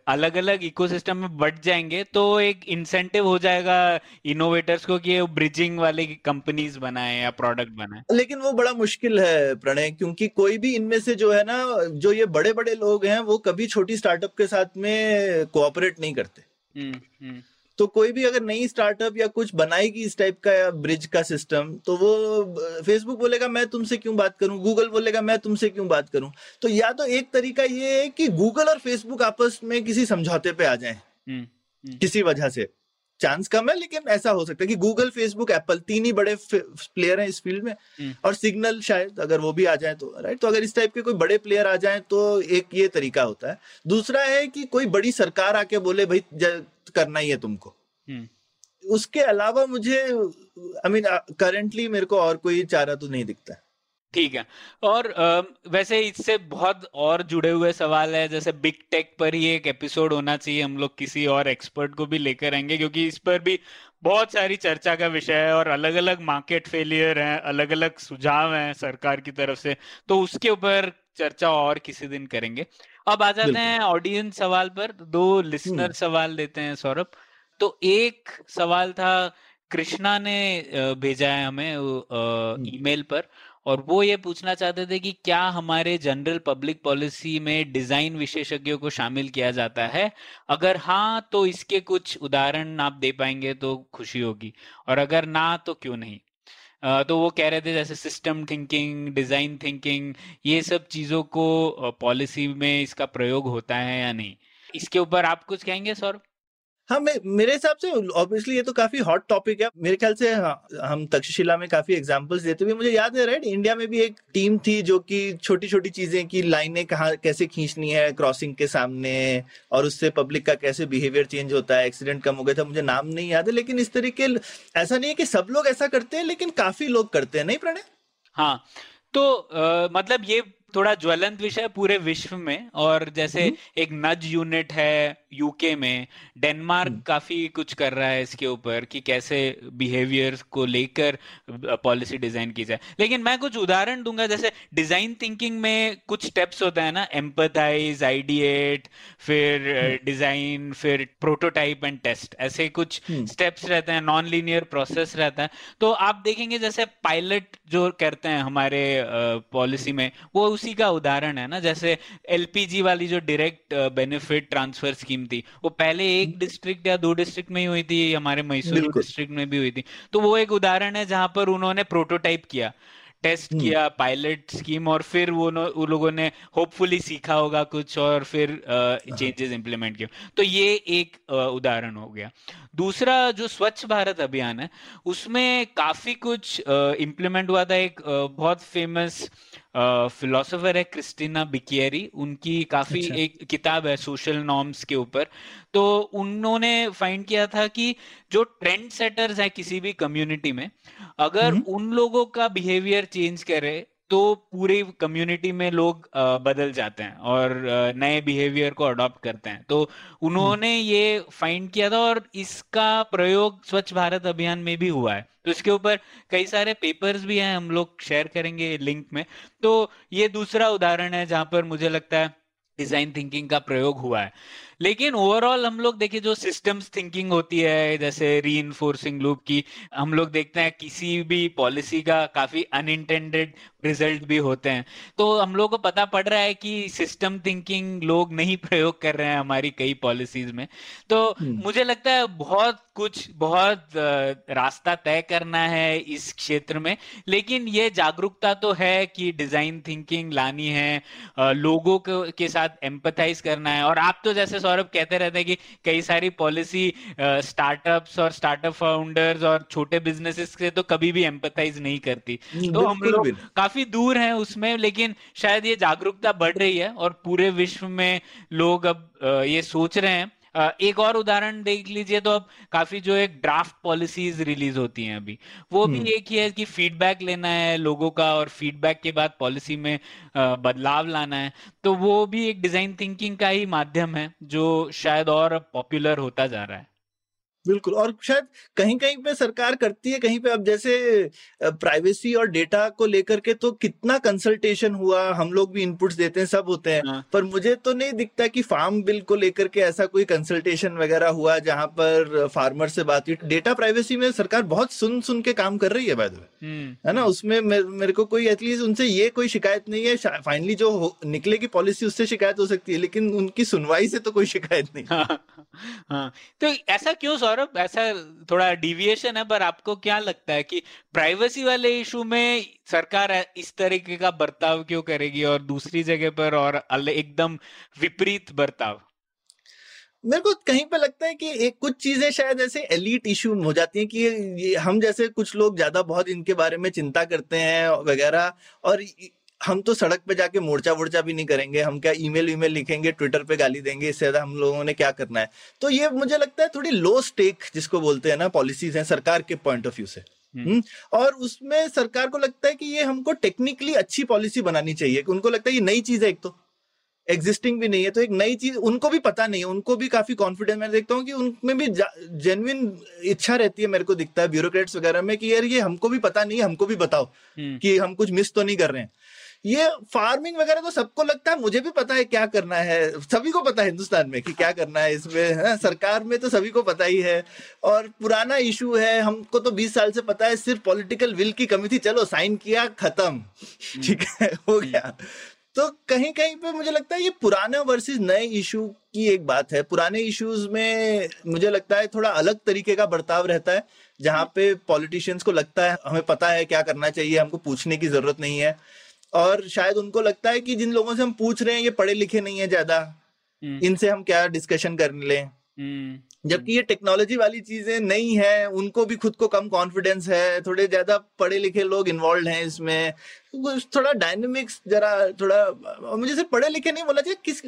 अलग अलग इकोसिस्टम में बढ़ जाएँगे तो एक इंसेंटिव हो जाएगा इनोवेटर्स को कि ब्रिजिंग वाले कंपनीज़ बनाए या प्रोडक्ट बनाए। लेकिन वो बड़ा मुश्किल है प्रणय क्योंकि कोई भी इनमें से जो है ना जो ये बड़े बड़े लोग हैं वो कभी छोटी स्टार्टअप के साथ में कोऑपरेट नहीं करते। हुँ, हम्म, तो कोई भी अगर नई स्टार्टअप या कुछ बनाएगी इस टाइप का या ब्रिज का सिस्टम तो वो फेसबुक बोलेगा मैं तुमसे क्यों बात करूँ? गूगल बोलेगा मैं तुमसे क्यों बात करूँ? तो या तो एक तरीका ये है कि गूगल और फेसबुक आपस में किसी समझौते पे आ जाएँ। हम्म, हम्म, किसी वजह से। चांस कम है लेकिन ऐसा हो सकता है कि गूगल फेसबुक एप्पल तीन ही बड़े प्लेयर हैं इस फ़ील्ड में हम्म। और सिग्नल शायद अगर वो भी आ जाए तो राइट तो अगर इस टाइप के कोई बड़े प्लेयर आ जाए तो एक ये तरीका होता है। दूसरा है कि कोई बड़ी सरकार आके बोले भाई करना ही है तुमको। हम्म, उसके अलावा मुझे आई मीन करेंटली मेरे को और कोई चारा तो नहीं दिखता। है ठीक है और वैसे इससे बहुत और जुड़े हुए सवाल है जैसे बिग टेक पर ही एक एपिसोड होना चाहिए हम लोग किसी और एक्सपर्ट को भी लेकर आएँगे क्योंकि इस पर भी बहुत सारी चर्चा का विषय है और अलग अलग मार्केट फेलियर हैं अलग अलग सुझाव हैं सरकार की तरफ़ से तो उसके ऊपर चर्चा और किसी दिन करेंगे अब आ जाते हैं ऑडियंस सवाल पर दो लिसनर हम्म। सवाल देते हैं सौरभ तो एक सवाल था कृष्णा ने भेजा है हमें हम्म। ईमेल पर और वो ये पूछना चाहते थे कि क्या हमारे जनरल पब्लिक पॉलिसी में डिज़ाइन विशेषज्ञों को शामिल किया जाता है? अगर हाँ तो इसके कुछ उदाहरण आप दे पाएँगे तो खुशी होगी। और अगर ना तो क्यों नहीं? तो वो कह रहे थे जैसे सिस्टम थिंकिंग डिज़ाइन थिंकिंग ये सब चीज़ों को पॉलिसी में इसका प्रयोग होता है या नहीं? इसके ऊपर आप कुछ कहेंगे, सौरभ? हाँ मैं मेरे हिसाब से ऑब्वियसली ये तो काफ़ी हॉट टॉपिक है। मेरे ख्याल से हाँ, हम तक्षशिला में काफ़ी एग्जांपल्स देते हुए मुझे याद है राइट इंडिया में भी एक टीम थी जो कि छोटी छोटी चीज़ें की लाइनें कहाँ कैसे खींचनी है क्रॉसिंग के सामने और उससे पब्लिक का कैसे बिहेवियर चेंज होता है एक्सीडेंट कम हो गया था मुझे नाम नहीं याद है लेकिन इस तरीके ऐसा नहीं है कि सब लोग ऐसा करते हैं लेकिन काफ़ी लोग करते हैं नहीं प्रणय? हाँ तो अ, मतलब ये थोड़ा ज्वलंत विषय पूरे विश्व में और जैसे एक नज यूनिट है यूके में डेनमार्क हम्म। काफ़ी कुछ कर रहा है इसके ऊपर कि कैसे बिहेवियर को लेकर पॉलिसी डिज़ाइन की जाए लेकिन मैं कुछ उदाहरण दूँगा जैसे डिज़ाइन थिंकिंग में कुछ स्टेप्स होता है ना एम्पथाइज आइडिएट फिर डिज़ाइन फिर प्रोटोटाइप एंड टेस्ट ऐसे कुछ हम्म। स्टेप्स रहते हैं नॉन लीनियर प्रोसेस रहता है तो आप देखेंगे जैसे पायलट जो करते हैं हमारे पॉलिसी में वो उसी का उदाहरण है ना जैसे एलपीजी वाली जो डायरेक्ट बेनिफिट ट्रांसफ़र स्कीम थी वो पहले एक डिस्ट्रिक्ट या दो डिस्ट्रिक्ट में ही हुई थी हमारे मैसूर। डिस्ट्रिक्ट में भी हुई थी। तो वो एक उदाहरण है जहाँ पर उन्होंने प्रोटोटाइप किया टेस्ट हम्म। किया पायलट स्कीम और फिर वो उन लोगों ने होपफुली सीखा होगा कुछ और फिर चेंजेस इंप्लीमेंट किया तो ये एक उदाहरण हो गया। दूसरा जो स्वच्छ भारत अभियान है उसमें काफ़ी कुछ इम्प्लीमेंट हुआ था। एक अ, बहुत फ़ेमस फिलोसोफर है क्रिस्टीना बिकियरी उनकी काफ़ी अच्छा। एक किताब है सोशल नॉर्म्स के ऊपर तो उन्होंने फाइंड किया था कि जो ट्रेंड सेटर्स है किसी भी कम्युनिटी में अगर हम्म। उन लोगों का बिहेवियर चेंज करे तो पूरी कम्युनिटी में लोग बदल जाते हैं और नए बिहेवियर को अडॉप्ट करते हैं। तो उन्होंने ये फाइंड किया था और इसका प्रयोग स्वच्छ भारत अभियान में भी हुआ है। तो इसके ऊपर कई सारे पेपर्स भी हैं हम लोग शेयर करेंगे लिंक में। तो ये दूसरा उदाहरण है जहाँ पर मुझे लगता है डिज़ाइन थिंकिंग का प्रयोग हुआ है। लेकिन ओवरऑल हम लोग देखिए जो सिस्टम्स थिंकिंग होती है जैसे री लूप की हम लोग देखते हैं किसी भी पॉलिसी का काफ़ी अनइंटेंडेड रिज़ल्ट भी होते हैं। तो हम लोग को पता पड़ रहा है कि सिस्टम थिंकिंग लोग नहीं [laughs] प्रयोग कर रहे हैं हमारी कई पॉलिसीज़ में। तो हम्म। मुझे लगता है बहुत कुछ बहुत रास्ता तय करना है इस क्षेत्र में। लेकिन ये जागरूकता तो है कि डिज़ाइन थिंकिंग लानी है लोगों के साथ एम्पथाइज करना है। और आप तो जैसे सौरभ कहते रहते हैं कि कई सारी पॉलिसी स्टार्टअप्स और स्टार्टअप फाउंडर्स और छोटे बिजनेसेस से तो कभी भी एम्पथाइज नहीं करती। तो हम लोग काफ़ी दूर हैं उसमें लेकिन शायद ये जागरूकता बढ़ रही है और पूरे विश्व में लोग अब ये सोच रहे हैं। एक और उदाहरण देख लीजिए तो अब काफ़ी जो एक ड्राफ्ट पॉलिसीज़ रिलीज़ होती हैं अभी वो भी हम्म। एक ही है कि फीडबैक लेना है लोगों का और फीडबैक के बाद पॉलिसी में बदलाव लाना है। तो वो भी एक डिज़ाइन थिंकिंग का ही माध्यम है जो शायद और पॉपुलर होता जा रहा है। बिल्कुल और शायद कहीं कहीं पे सरकार करती है कहीं पे अब जैसे प्राइवेसी और डेटा को लेकर के तो कितना कंसल्टेशन हुआ हम लोग भी इनपुट्स देते हैं सब होते हैं हाँ। पर मुझे तो नहीं दिखता कि फार्म बिल को लेकर के ऐसा कोई कंसल्टेशन वगैरह हुआ जहाँ पर फार्मर से बात हुई। डेटा प्राइवेसी में सरकार बहुत सुन सुन के काम कर रही है बाय है ना? उसमें मेरे को कोई एटलीस्ट उनसे ये कोई शिकायत नहीं है फाइनली जो निकले की पॉलिसी उससे शिकायत हो सकती है लेकिन उनकी सुनवाई से तो कोई शिकायत नहीं। हाँ, हाँ। तो ऐसा क्यों सौरभ ऐसा थोड़ा डिविएशन है, पर आपको क्या लगता है कि प्राइवेसी वाले इशू में सरकार इस तरीके का बर्ताव क्यों करेगी और दूसरी जगह पर और एकदम विपरीत बर्ताव? मेरे को कहीं पे लगता है कि एक कुछ चीज़ें शायद ऐसे एलिट इशू हो जाती हैं कि हम जैसे कुछ लोग ज़्यादा बहुत इनके बारे में चिंता करते हैं वगैरह और हम तो सड़क पे जाके मोर्चा वोर्चा भी नहीं करेंगे हम क्या ईमेल ईमेल लिखेंगे ट्विटर पे गाली देंगे इससे ज़्यादा हम लोगों ने क्या करना है? तो ये मुझे लगता है थोड़ी लो स्टेक जिसको बोलते हैं ना पॉलिसीज़ हैं सरकार के पॉइंट ऑफ़ व्यू से। हम्म। हम्म, और उसमें सरकार को लगता है कि ये हमको टेक्निकली अच्छी पॉलिसी बनानी चाहिए। उनको लगता है ये नई चीज़ है एक तो। एग्जिस्टिंग भी नहीं है तो एक नई चीज़ उनको भी पता नहीं है उनको भी काफ़ी कॉन्फिडेंस मैं देखता हूँ कि उनमें भी जेन्युइन इच्छा रहती है मेरे को दिखता है ब्यूरोक्रेट्स वगैरह में कि यार ये हमको भी पता नहीं है हमको भी बताओ हम्म। कि हम कुछ मिस तो नहीं कर रहे हैं। ये फ़ार्मिंग वगैरह तो सबको लगता है मुझे भी पता है क्या करना है। सभी को पता है हिंदुस्तान में कि क्या करना है इसमें है? सरकार में तो सभी को पता ही है। और पुराना इशू है हमको तो 20 साल से पता है सिर्फ़ पॉलिटिकल विल की कमी थी। चलो साइन किया खत्म। हम्म। ठीक है हो गया। तो कहीं कहीं पे मुझे लगता है ये पुराना वर्सेस नए इशू की एक बात है। पुराने इश्यूज़ में मुझे लगता है थोड़ा अलग तरीके का बर्ताव रहता है जहाँ पे पॉलिटिशियंस को लगता है हमें पता है क्या करना चाहिए हमको पूछने की ज़रूरत नहीं है। और शायद उनको लगता है कि जिन लोगों से हम पूछ रहे हैं ये पढ़े लिखे नहीं है ज़्यादा हम्म। इनसे हम क्या डिस्कशन कर लें हम्म। जबकि ये टेक्नोलॉजी वाली चीज़ें नहीं है उनको भी खुद को कम कॉन्फिडेंस है थोड़े ज़्यादा पढ़े लिखे लोग इन्वॉल्व हैं इसमें थोड़ा डायनेमिक्स जरा थोड़ा मुझे सिर्फ़ पढ़े लिखे नहीं बोला चाहिए किस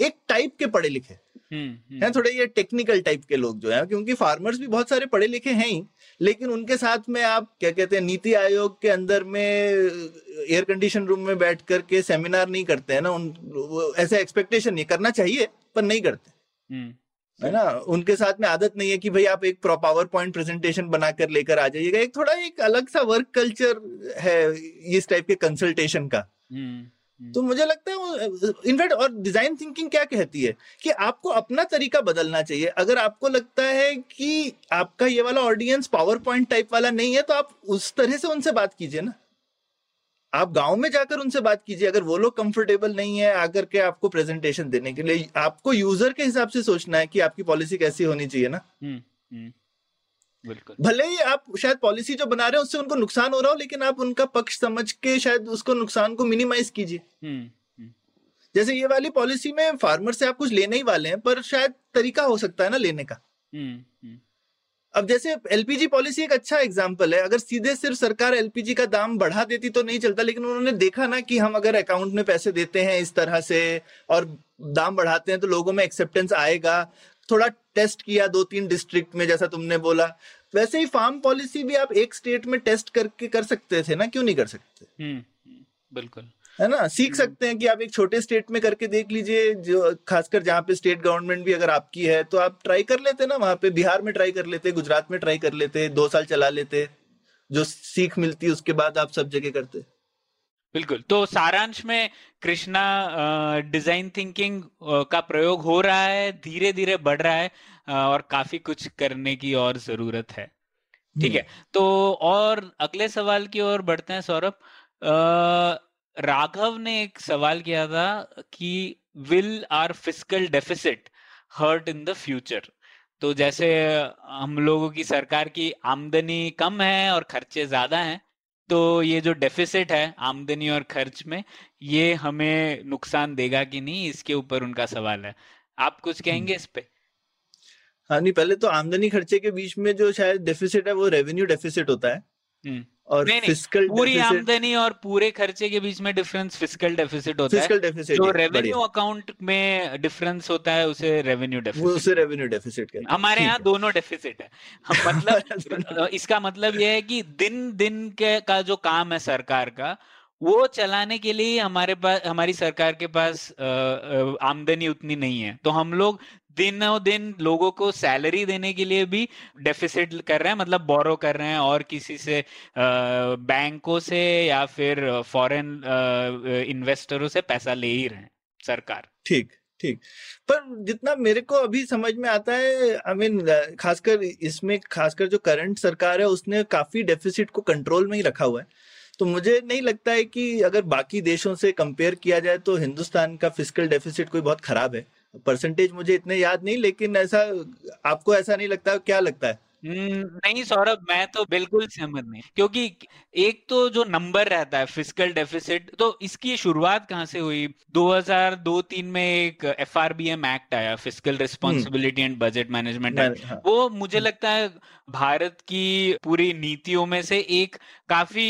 एक टाइप के पढ़े लिखे हम्म, हम्म। हैं थोड़े ये टेक्निकल टाइप के लोग जो है क्योंकि फार्मर्स भी बहुत सारे पढ़े लिखे हैं ही लेकिन उनके साथ में आप क्या कहते हैं नीति आयोग के अंदर में एयर कंडीशन रूम में बैठ करके सेमिनार नहीं करते हैं ना उन ऐसे एक्सपेक्टेशन नहीं करना चाहिए पर नहीं करते हम्म। है ना? उनके साथ में आदत नहीं है कि भाई आप एक पावर पॉइंट प्रेजेंटेशन बनाकर लेकर आ जाइएगा। एक थोड़ा एक अलग सा वर्क कल्चर है इस टाइप के कंसल्टेशन का। हम्म। तो मुझे लगता है इनफैक्ट और डिज़ाइन थिंकिंग क्या कहती है? कि आपको अपना तरीका बदलना चाहिए। अगर आपको लगता है कि आपका ये वाला ऑडियंस पावर पॉइंट टाइप वाला नहीं है तो आप उस तरह से उनसे बात कीजिए ना। आप गाँव में जाकर उनसे बात कीजिए। अगर वो लोग कंफर्टेबल नहीं है आकर के आपको प्रेजेंटेशन देने के लिए आपको यूज़र के हिसाब से सोचना है कि आपकी पॉलिसी कैसी होनी चाहिए ना। हम्म, हम्म। बिल्कुल। भले ही आप शायद पॉलिसी जो बना रहे हो उससे उनको नुकसान हो रहा हो लेकिन आप उनका पक्ष समझ के शायद उसको नुकसान को मिनिमाइज कीजिए। हम्म। जैसे ये वाली पॉलिसी में फार्मर से आप कुछ लेने ही वाले हैं पर शायद तरीका हो सकता है ना लेने का। अब जैसे एलपीजी पॉलिसी एक अच्छा एग्ज़ाम्पल है। अगर सीधे सिर्फ़ सरकार एलपीजी का दाम बढ़ा देती तो नहीं चलता लेकिन उन्होंने देखा ना कि हम अगर अकाउंट में पैसे देते हैं इस तरह से और दाम बढ़ाते हैं तो लोगों में एक्सेप्टेंस आएगा। थोड़ा टेस्ट किया दो तीन डिस्ट्रिक्ट में जैसा तुमने बोला। वैसे ही फार्म पॉलिसी भी आप एक स्टेट में टेस्ट करके कर सकते थे ना? क्यों नहीं कर सकते? हम्म, हम्म, बिल्कुल। है ना? सीख हम्म। सकते हैं कि आप एक छोटे स्टेट में करके देख लीजिए जो खासकर जहाँ पे स्टेट गवर्नमेंट भी अगर आपकी है तो आप ट्राई कर लेते ना वहाँ पे। बिहार में ट्राई कर लेते गुजरात में ट्राई कर लेते दो साल चला लेते जो सीख मिलती उसके बाद आप सब जगह करते। बिल्कुल। तो सारांश में कृष्णा डिज़ाइन थिंकिंग का प्रयोग हो रहा है धीरे धीरे बढ़ रहा है और काफ़ी कुछ करने की और ज़रूरत है। ठीक है। तो और अगले सवाल की ओर बढ़ते हैं सौरभ। राघव ने एक सवाल किया था कि will our fiscal deficit hurt in the future तो जैसे हम लोगों की सरकार की आमदनी कम है और खर्चे ज़्यादा हैं तो ये जो डेफिसिट है आमदनी और खर्च में ये हमें नुकसान देगा कि नहीं? इसके ऊपर उनका सवाल है। आप कुछ कहेंगे इस पे? हाँ नहीं पहले तो आमदनी खर्चे के बीच में जो शायद डेफिसिट है वो रेवेन्यू डेफिसिट होता है। हम्म। और नहीं, फ़िज़िकल पूरी आमदनी और पूरे खर्चे के बीच में डिफरेंस फ़िज़िकल डेफिसिट होता फ़िज़िकल है जो रेवेन्यू अकाउंट में डिफरेंस होता है उसे रेवेन्यू डेफिसिट उसे रेवेन्यू डेफिसिट कहते हैं। हमारे [laughs] यहाँ दोनों डेफिसिट है। मतलब इसका मतलब यह है कि दिन दिन के का जो काम है सरकार का वो चलाने के लिए हमारे पास हमारी सरकार के पास आमदनी उतनी नहीं है। तो हम लोग दिनों दिन लोगों को सैलरी देने के लिए भी डेफिसिट कर रहे हैं मतलब बोरो कर रहे हैं और किसी से बैंकों से या फिर फॉरेन इन्वेस्टरों से पैसा ले ही रहे हैं सरकार। ठीक ठीक। पर जितना मेरे को अभी समझ में आता है आई I मीन mean, खासकर इसमें खासकर जो करंट सरकार है उसने काफ़ी डेफिसिट को कंट्रोल में ही रखा हुआ है। तो मुझे नहीं लगता है कि अगर बाकी देशों से कंपेयर किया जाए तो हिंदुस्तान का फ़िज़िकल डेफिसिट कोई बहुत खराब है। परसेंटेज मुझे इतने याद नहीं लेकिन ऐसा आपको ऐसा नहीं लगता क्या लगता है? हम्म, नहीं सौरभ मैं तो बिल्कुल सहमत नहीं क्योंकि एक तो जो नंबर रहता है फ़िज़िकल डेफिसिट तो इसकी शुरुआत कहाँ से हुई? 2002-3 में एक एफ़ एक्ट आया fiscal responsibility and budget management act वो मुझे लगता है भारत की पूरी नीतियों में से एक काफ़ी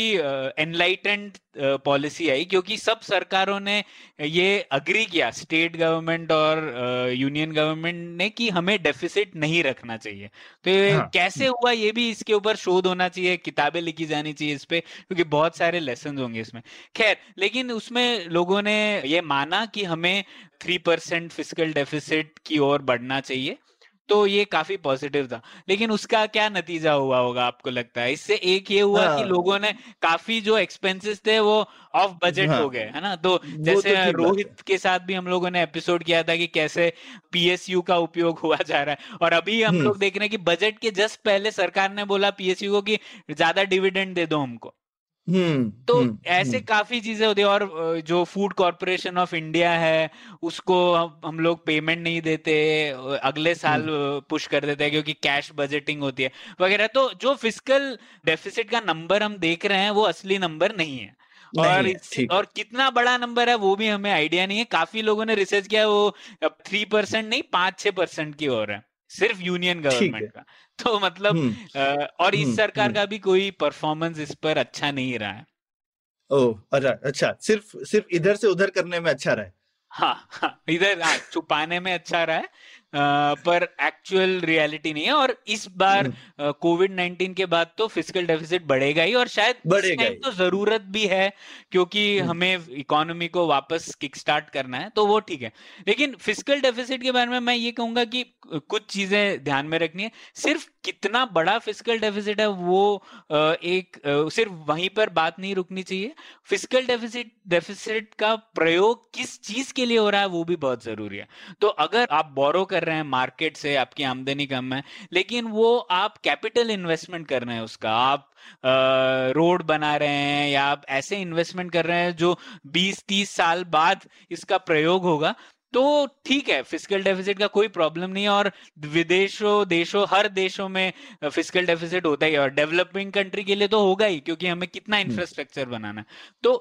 एनलाइटेंड पॉलिसी आई क्योंकि सब सरकारों ने ये अग्री किया स्टेट गवर्नमेंट और यूनियन गवर्नमेंट ने कि हमें डेफिसिट नहीं रखना चाहिए। तो हाँ। कैसे हुआ ये भी इसके ऊपर शोध होना चाहिए किताबें लिखी जानी चाहिए इस पे क्योंकि बहुत सारे लेसन होंगे इसमें। खैर लेकिन उसमें लोगों ने ये माना कि हमें थ्री परसेंट फ़िज़िकल डेफिसिट की ओर बढ़ना चाहिए। तो ये काफ़ी पॉजिटिव था लेकिन उसका क्या नतीजा हुआ होगा आपको लगता है इससे एक ये हुआ हाँ। कि लोगों ने काफ़ी जो एक्सपेंसेस थे वो ऑफ़ बजट हाँ। हो गए है ना तो जैसे तो रोहित के साथ भी हम लोगों ने एपिसोड किया था कि कैसे पीएसयू का उपयोग हुआ जा रहा है और अभी हम हम्म। लोग देख रहे हैं कि बजट के जस्ट पहले सरकार ने बोला पीएसयू को कि ज़्यादा डिविडेंड दे दो हमको तो हम्म, ऐसे हम्म। काफ़ी चीज़ें होती है और जो फ़ूड कॉरपोरेशन ऑफ़ इंडिया है उसको हम लोग पेमेंट नहीं देते अगले साल पुश कर देते हैं क्योंकि कैश बजटिंग होती है वगैरह। तो जो फ़िज़िकल डेफिसिट का नंबर हम देख रहे हैं वो असली नंबर नहीं है। और और कितना बड़ा नंबर है वो भी हमें आइडिया नहीं है। काफ़ी लोगों ने रिसर्च किया वो थ्री परसेंट नहीं पाँच छह परसेंट की ओर है। सिर्फ़ यूनियन गवर्नमेंट का। तो मतलब हम्म। और इस हम्म, सरकार हम्म। का भी कोई परफॉर्मेंस इस पर अच्छा नहीं रहा है। ओ अच्छा अच्छा सिर्फ़ सिर्फ़ इधर से उधर करने में अच्छा रहा है। हाँ, हाँ इधर हाँ, छुपाने में अच्छा रहा है। पर एक्चुअल रियलिटी नहीं है और इस बार कोविड नाइनटीन नाइन्टीन के बाद तो फ़िज़िकल डेफिसिट बढ़ेगा ही और शायद बढ़ेगा तो ज़रूरत भी है क्योंकि हम्म। हमें इकोनॉमी को वापस किक स्टार्ट करना है तो वो ठीक है। लेकिन फ़िज़िकल डेफिसिट के बारे में मैं ये कहूँगा कि कुछ चीज़ें ध्यान में रखनी है। सिर्फ़ कितना बड़ा फ़िज़िकल डेफिसिट है वो एक सिर्फ़ वहीं पर बात नहीं रुकनी चाहिए। फ़िज़िकल डेफिसिट डेफिसिट का प्रयोग किस चीज़ के लिए हो रहा है वो भी बहुत ज़रूरी है। तो अगर आप बोरो कर रहे हैं मार्केट से, आपकी आमदनी कम है, लेकिन वो आप कैपिटल इन्वेस्टमेंट कर रहे हैं उसका, आप रोड बना रहे हैं या आप ऐसे इन्वेस्टमेंट कर रहे हैं जो 20-30 साल बाद इसका प्रयोग होगा तो ठीक है फ़िज़िकल डेफिसिट का कोई प्रॉब्लम नहीं है और विदेशों देशों हर देशों में फ़िज़िकल डेफिसिट होता ही और डेवलपिंग कंट्री के लिए तो होगा ही क्योंकि हमें कितना इंफ्रास्ट्रक्चर हम्म। बनाना है। तो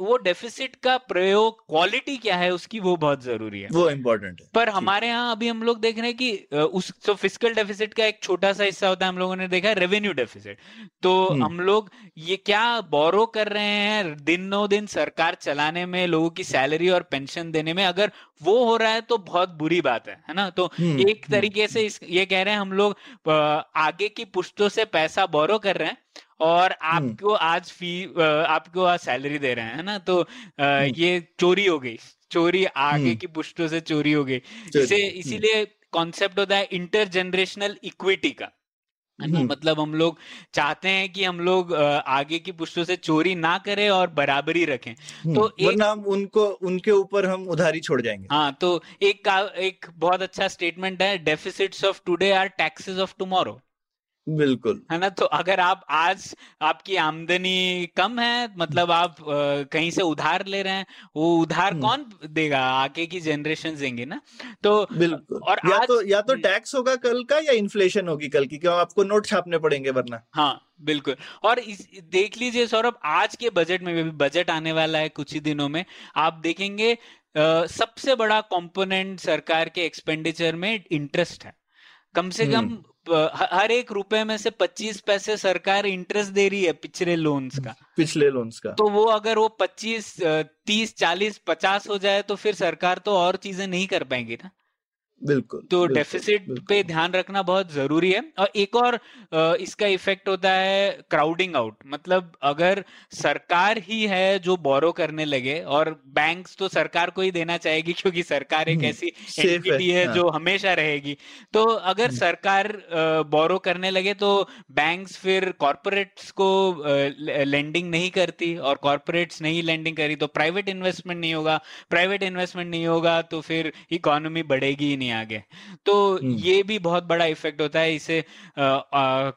वो डेफिसिट का प्रयोग क्वालिटी क्या है उसकी वो बहुत ज़रूरी है। वो इम्पोर्टेंट है। पर हमारे यहाँ अभी हम लोग देख रहे हैं कि उस तो फ़िज़िकल डेफिसिट का एक छोटा सा हिस्सा होता है हम लोगों ने देखा है रेवेन्यू डेफिसिट तो हम्म। हम लोग ये क्या बोरो कर रहे हैं दिनों दिन सरकार चलाने में लोगों की सैलरी और पेंशन देने में अगर वो हो रहा है तो बहुत बुरी बात है है ना? तो हम्म, एक हम्म, तरीके से इस ये कह रहे हैं हम लोग आगे की पुश्तों से पैसा बोरो कर रहे हैं और हम्म। आपको आज फ़ी आपको आज सैलरी दे रहे हैं है ना? तो ये चोरी हो गई चोरी आगे की पुश्तों से चोरी हो गई। इसे इसीलिए कॉन्सेप्ट होता है इंटर जनरेशनल इक्विटी का। मतलब हम लोग चाहते हैं कि हम लोग आगे की पुश्तों से चोरी ना करें और बराबरी रखें। हम्म। तो एक हम उनको उनके ऊपर हम उधारी छोड़ जाएँगे। हाँ तो एक का एक बहुत अच्छा स्टेटमेंट है deficits of today are taxes of tomorrow बिल्कुल। है ना? तो अगर आप आज आपकी आमदनी कम है मतलब आप कहीं से उधार ले रहे हैं वो उधार हम्म। कौन देगा? आगे की जनरेशन देंगे ना? तो बिल्कुल। और या आज, तो या तो टैक्स होगा कल का या इन्फ्लेशन होगी कल की क्यों? आपको नोट छापने पड़ेंगे वरना। हाँ बिल्कुल। और इस देख लीजिए सौरभ आज के बजट में भी बजट आने वाला है कुछ ही दिनों में आप देखेंगे Uh, सबसे बड़ा कंपोनेंट सरकार के एक्सपेंडिचर में इंटरेस्ट है। कम से कम हम्म। हर एक रुपए में से 25 पैसे सरकार इंटरेस्ट दे रही है पिछले लोन्स का। पिछले लोन्स का। तो वो अगर वो 25 30 40 50 हो जाए तो फिर सरकार तो और चीज़ें नहीं कर पाएँगी ना। बिल्कुल तो डेफिसिट पे ध्यान रखना बहुत ज़रूरी है। और एक और इसका इफ़ेक्ट होता है क्राउडिंग आउट मतलब अगर सरकार ही है जो बोरो करने लगे और बैंक्स तो सरकार को ही देना चाहेगी [laughs] क्योंकि सरकार एक हम्म, ऐसी एंटिटी है, है हाँ. जो हमेशा रहेगी। तो अगर हम्म। सरकार बोरो करने लगे तो बैंक्स फिर कॉरपोरेट्स को लेंडिंग नहीं करती और कॉरपोरेट्स नहीं लेंडिंग करी तो प्राइवेट इन्वेस्टमेंट नहीं होगा। प्राइवेट इन्वेस्टमेंट नहीं होगा तो फिर इकोनॉमी बढ़ेगी ही नहीं। आगे। तो हम्म। ये भी बहुत बड़ा इफ़ेक्ट होता है इसे आ, आ,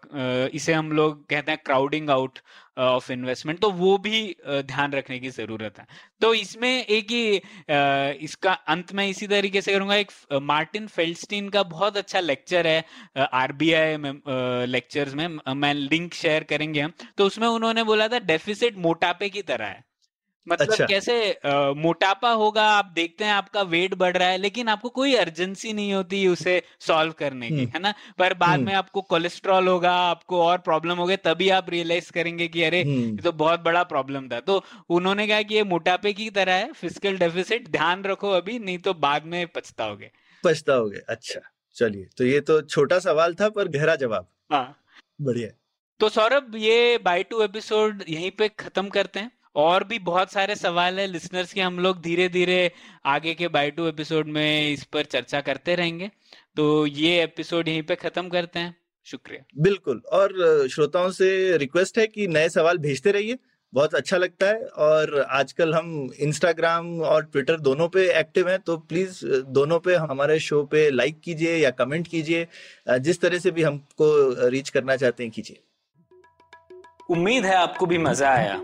इसे हम लोग कहते हैं क्राउडिंग आउट ऑफ़ इन्वेस्टमेंट तो वो भी ध्यान रखने की ज़रूरत है। तो इसमें एक ही इसका अंत में इसी तरीके से करूँगा एक मार्टिन फेल्स्टीन का बहुत अच्छा लेक्चर है आरबीआई में लेक्चर्स में मैं लिंक शेयर करेंगे हम। तो उसमें उन्होंने बोला था डेफिसिट मोटापे की तरह है। मतलब अच्छा। कैसे आ, मोटापा होगा आप देखते हैं आपका वेट बढ़ रहा है लेकिन आपको कोई अर्जेंसी नहीं होती उसे सॉल्व करने की हम्म। है ना? पर बाद में आपको कोलेस्ट्रॉल होगा आपको और प्रॉब्लम हो गए तभी आप रियलाइज़ करेंगे कि अरे हम्म। ये तो बहुत बड़ा प्रॉब्लम था। तो उन्होंने कहा कि ये मोटापे की तरह है फ़िज़िकल डेफिसिट ध्यान रखो अभी नहीं तो बाद में पछताओगे। पछताओगे अच्छा चलिए तो ये तो छोटा सवाल था पर गहरा जवाब। हाँ। बढ़िया। तो सौरभ ये बाई टू एपिसोड यहीं पे खत्म करते हैं। और भी बहुत सारे सवाल है लिसनर्स के हम लोग धीरे धीरे आगे के बाई टू एपिसोड में इस पर चर्चा करते रहेंगे। तो ये एपिसोड यहीं पे खत्म करते हैं। शुक्रिया। बिल्कुल। और श्रोताओं से रिक्वेस्ट है कि नए सवाल भेजते रहिए। बहुत अच्छा लगता है और आजकल हम इंस्टाग्राम और ट्विटर दोनों पे एक्टिव हैं तो प्लीज़ दोनों पे हमारे शो पे लाइक कीजिए या कमेंट कीजिए। जिस तरह से भी हमको रीच करना चाहते हैं कीजिए। उम्मीद है आपको भी मज़ा आया।